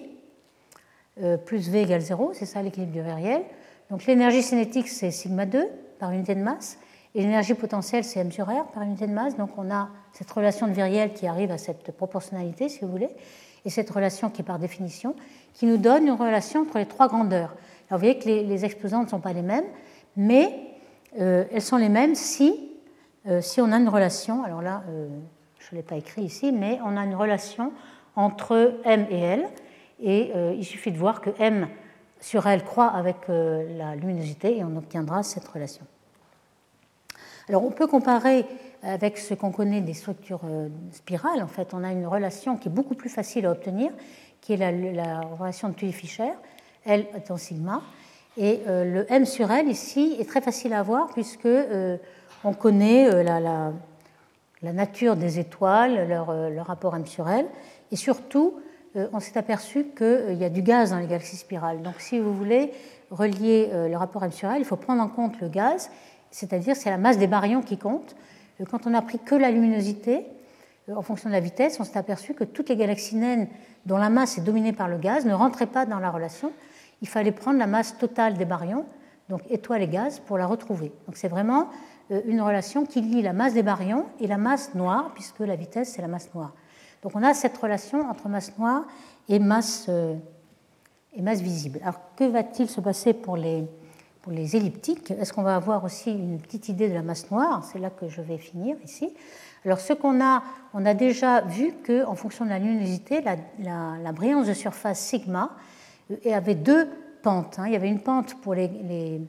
euh, plus V égale 0, c'est ça l'équilibre du viriel. Donc l'énergie cinétique, c'est sigma 2 par unité de masse, et l'énergie potentielle, c'est m sur r par unité de masse. Donc on a cette relation de viriel qui arrive à cette proportionnalité, si vous voulez, et cette relation qui est par définition, qui nous donne une relation entre les trois grandeurs. Alors vous voyez que les, exposants ne sont pas les mêmes, mais euh, elles sont les mêmes si, euh, si on a une relation, alors là, je ne l'ai pas écrit ici, mais on a une relation entre M et L. Et euh, il suffit de voir que M sur L croît avec euh, la luminosité et on obtiendra cette relation. Alors on peut comparer avec ce qu'on connaît des structures euh, spirales. En fait, on a une relation qui est beaucoup plus facile à obtenir, qui est la, relation de Tully-Fisher, L étant sigma. Et le M sur L ici est très facile à avoir puisque on connaît la, la, nature des étoiles, leur, leur rapport M sur L. Et surtout, euh, on s'est aperçu qu'il euh, y a du gaz dans les galaxies spirales. Donc, si vous voulez relier euh, le rapport M sur L, il faut prendre en compte le gaz, c'est-à-dire c'est la masse des baryons qui compte. Quand on a pris que la luminosité, en fonction de la vitesse, on s'est aperçu que toutes les galaxies naines dont la masse est dominée par le gaz ne rentraient pas dans la relation. Il fallait prendre la masse totale des baryons, donc étoiles et gaz, pour la retrouver. Donc c'est vraiment une relation qui lie la masse des baryons et la masse noire, puisque la vitesse, c'est la masse noire. Donc on a cette relation entre masse noire et masse, euh, visible. Alors que va-t-il se passer pour les, pour les elliptiques? Est-ce qu'on va avoir aussi une petite idée de la masse noire? C'est là que je vais finir ici. Alors ce qu'on a, on a déjà vu qu'en fonction de la luminosité, la, la, brillance de surface sigma euh, avait deux pentes. Hein. Il y avait une pente pour les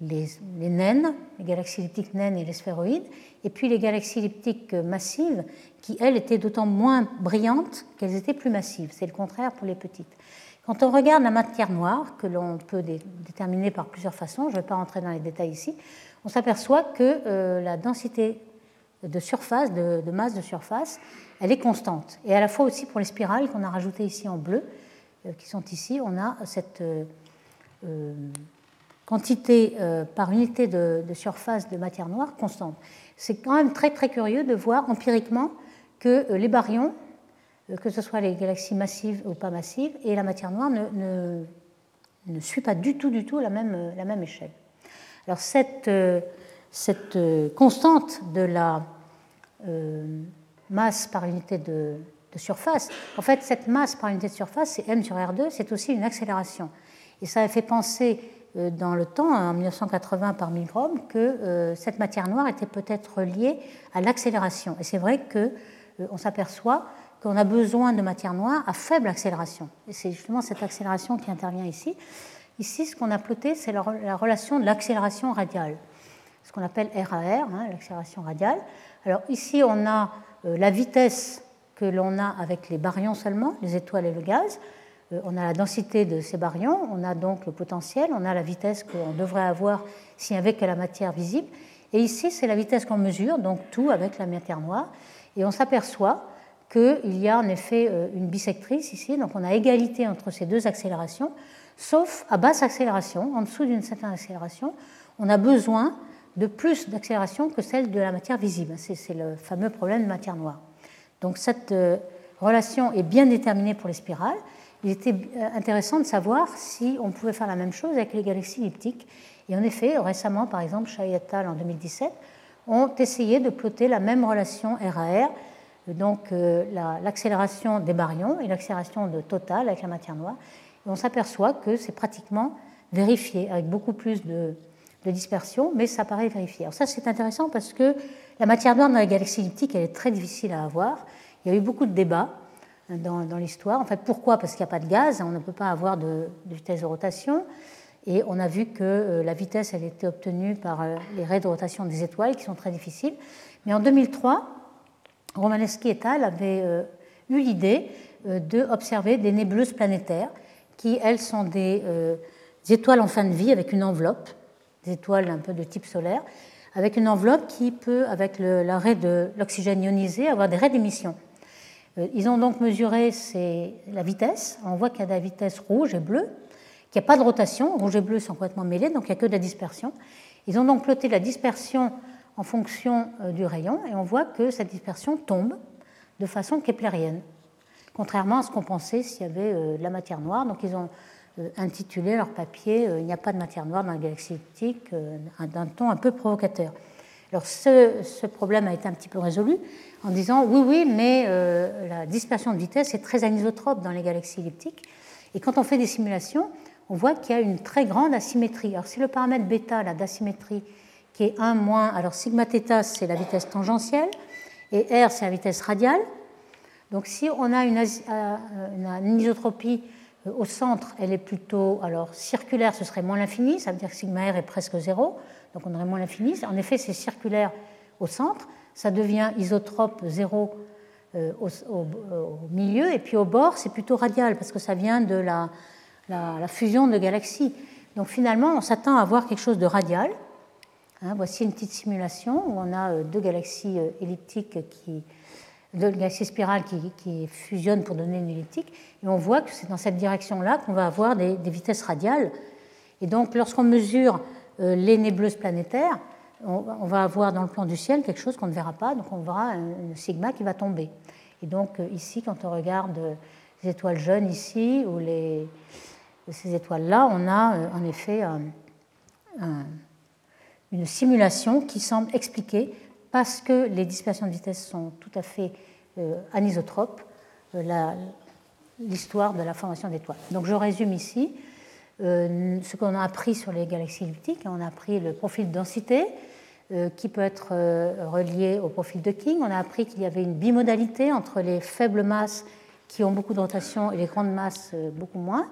les, naines, les galaxies elliptiques naines et les sphéroïdes, et puis les galaxies elliptiques massives, qui, elles, étaient d'autant moins brillantes qu'elles étaient plus massives. C'est le contraire pour les petites. Quand on regarde la matière noire, que l'on peut déterminer par plusieurs façons, je ne vais pas rentrer dans les détails ici, on s'aperçoit que euh, la densité de surface, de, masse de surface, elle est constante. Et à la fois aussi pour les spirales qu'on a rajoutées ici en bleu, euh, qui sont ici, on a cette... Euh, quantité euh, par unité de, surface de matière noire constante. C'est quand même très très curieux de voir empiriquement que euh, les baryons, euh, que ce soit les galaxies massives ou pas massives, et la matière noire ne, ne, ne suit pas du tout du tout la même, la même échelle. Alors cette, cette constante de la masse par unité de, de surface, en fait cette masse par unité de surface, c'est m sur r2, c'est aussi une accélération. Et ça a fait penser dans le temps, en 1980 par Milgrom, que euh, cette matière noire était peut-être liée à l'accélération. Et c'est vrai qu'on euh, s'aperçoit qu'on a besoin de matière noire à faible accélération. Et c'est justement cette accélération qui intervient ici. Ici, ce qu'on a ploté, c'est la, relation de l'accélération radiale, ce qu'on appelle RAR, hein, l'accélération radiale. Alors ici, on a la vitesse que l'on a avec les baryons seulement, les étoiles et le gaz. On a la densité de ces baryons, on a donc le potentiel, on a la vitesse qu'on devrait avoir s'il n'y avait que la matière visible. Et ici, c'est la vitesse qu'on mesure, donc tout avec la matière noire. Et on s'aperçoit qu'il y a en effet une bisectrice ici, donc on a égalité entre ces deux accélérations, sauf à basse accélération, en dessous d'une certaine accélération, on a besoin de plus d'accélération que celle de la matière visible. C'est le fameux problème de matière noire. Donc cette relation est bien déterminée pour les spirales il était euh, intéressant de savoir si on pouvait faire la même chose avec les galaxies elliptiques. Et en effet, récemment, par exemple, Shai et al. en 2017 ont essayé de plotter la même relation RAR, donc euh, l'accélération des baryons et l'accélération de totale avec la matière noire. Et on s'aperçoit que c'est pratiquement vérifié, avec beaucoup plus de, de, dispersion, mais ça paraît vérifié. Alors ça, c'est intéressant parce que la matière noire dans les galaxies elliptiques, elle est très difficile à avoir. Il y a eu beaucoup de débats dans, l'histoire. En fait, pourquoi? Parce qu'il n'y a pas de gaz, on ne peut pas avoir de, vitesse de rotation. Et on a vu que euh, la vitesse, elle était obtenue par euh, les raies de rotation des étoiles, qui sont très difficiles. Mais en 2003, Romaneski et al. avaient euh, eu l'idée d'observer des nébuleuses planétaires, qui, elles, sont des, étoiles en fin de vie avec une enveloppe, des étoiles un peu de type solaire, avec une enveloppe qui peut, avec l'arrêt de l'oxygène ionisé, avoir des raies d'émission. Euh, ils ont donc mesuré la vitesse. On voit qu'il y a de la vitesse rouge et bleue, qu'il n'y a pas de rotation. Rouge et bleu sont complètement mêlés, donc il n'y a que de la dispersion. Ils ont donc ploté la dispersion en fonction euh, du rayon et on voit que cette dispersion tombe de façon keplérienne, contrairement à ce qu'on pensait s'il y avait euh, de la matière noire. Donc ils ont intitulé leur papier Il n'y a pas de matière noire dans la galaxie elliptique d'un ton un peu provocateur. Alors ce, problème a été un petit peu résolu en disant oui, oui, mais euh, la dispersion de vitesse est très anisotrope dans les galaxies elliptiques. Et quand on fait des simulations, on voit qu'il y a une très grande asymétrie. Alors si le paramètre bêta d'asymétrie qui est 1 moins, alors sigma θ c'est la vitesse tangentielle et r c'est la vitesse radiale. Donc si on a une, euh, anisotropie euh, au centre, elle est plutôt alors circulaire, ce serait moins l'infini, ça veut dire que sigma r est presque zéro donc on aurait moins l'infini. En effet, c'est circulaire au centre, ça devient isotrope zéro euh, au, milieu, et puis au bord, c'est plutôt radial, parce que ça vient de la, fusion de galaxies. Donc finalement, on s'attend à avoir quelque chose de radial. Hein, voici une petite simulation où on a euh, deux galaxies euh, elliptiques qui, deux galaxies spirales qui, fusionnent pour donner une elliptique, et on voit que c'est dans cette direction-là qu'on va avoir des, vitesses radiales. Et donc, lorsqu'on mesure les nébuleuses planétaires, on va avoir dans le plan du ciel quelque chose qu'on ne verra pas, donc on verra un, sigma qui va tomber. Et donc euh, ici, quand on regarde euh, les étoiles jeunes ici, ou ces étoiles-là, on a en effet une simulation qui semble expliquer, parce que les dispersions de vitesse sont tout à fait anisotropes, l'histoire de la formation d'étoiles. Donc je résume ici. Euh, ce qu'on a appris sur les galaxies elliptiques. On a appris le profil de densité euh, qui peut être euh, relié au profil de King. On a appris qu'il y avait une bimodalité entre les faibles masses qui ont beaucoup de rotation et les grandes masses beaucoup moins.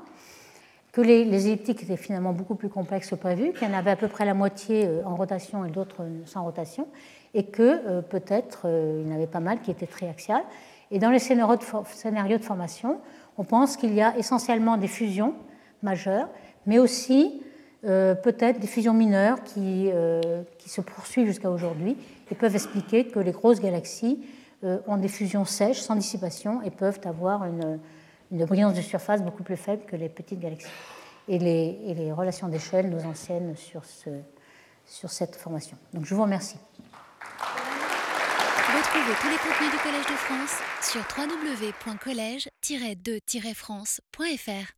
Que les, elliptiques étaient finalement beaucoup plus complexes que prévu, qu'il y en avait à peu près la moitié en rotation et d'autres sans rotation, et que peut-être il y en avait pas mal qui étaient triaxiales. Et dans les scénarios de formation, on pense qu'il y a essentiellement des fusions majeures, mais aussi euh, peut-être des fusions mineures qui, euh, qui se poursuivent jusqu'à aujourd'hui et peuvent expliquer que les grosses galaxies euh, ont des fusions sèches, sans dissipation, et peuvent avoir une, une, brillance de surface beaucoup plus faible que les petites galaxies. Et les, et les relations d'échelle nous enseignent sur, ce, sur cette formation. Donc je vous remercie. Retrouvez tous les contenus du Collège de France sur www.colège-2-france.fr.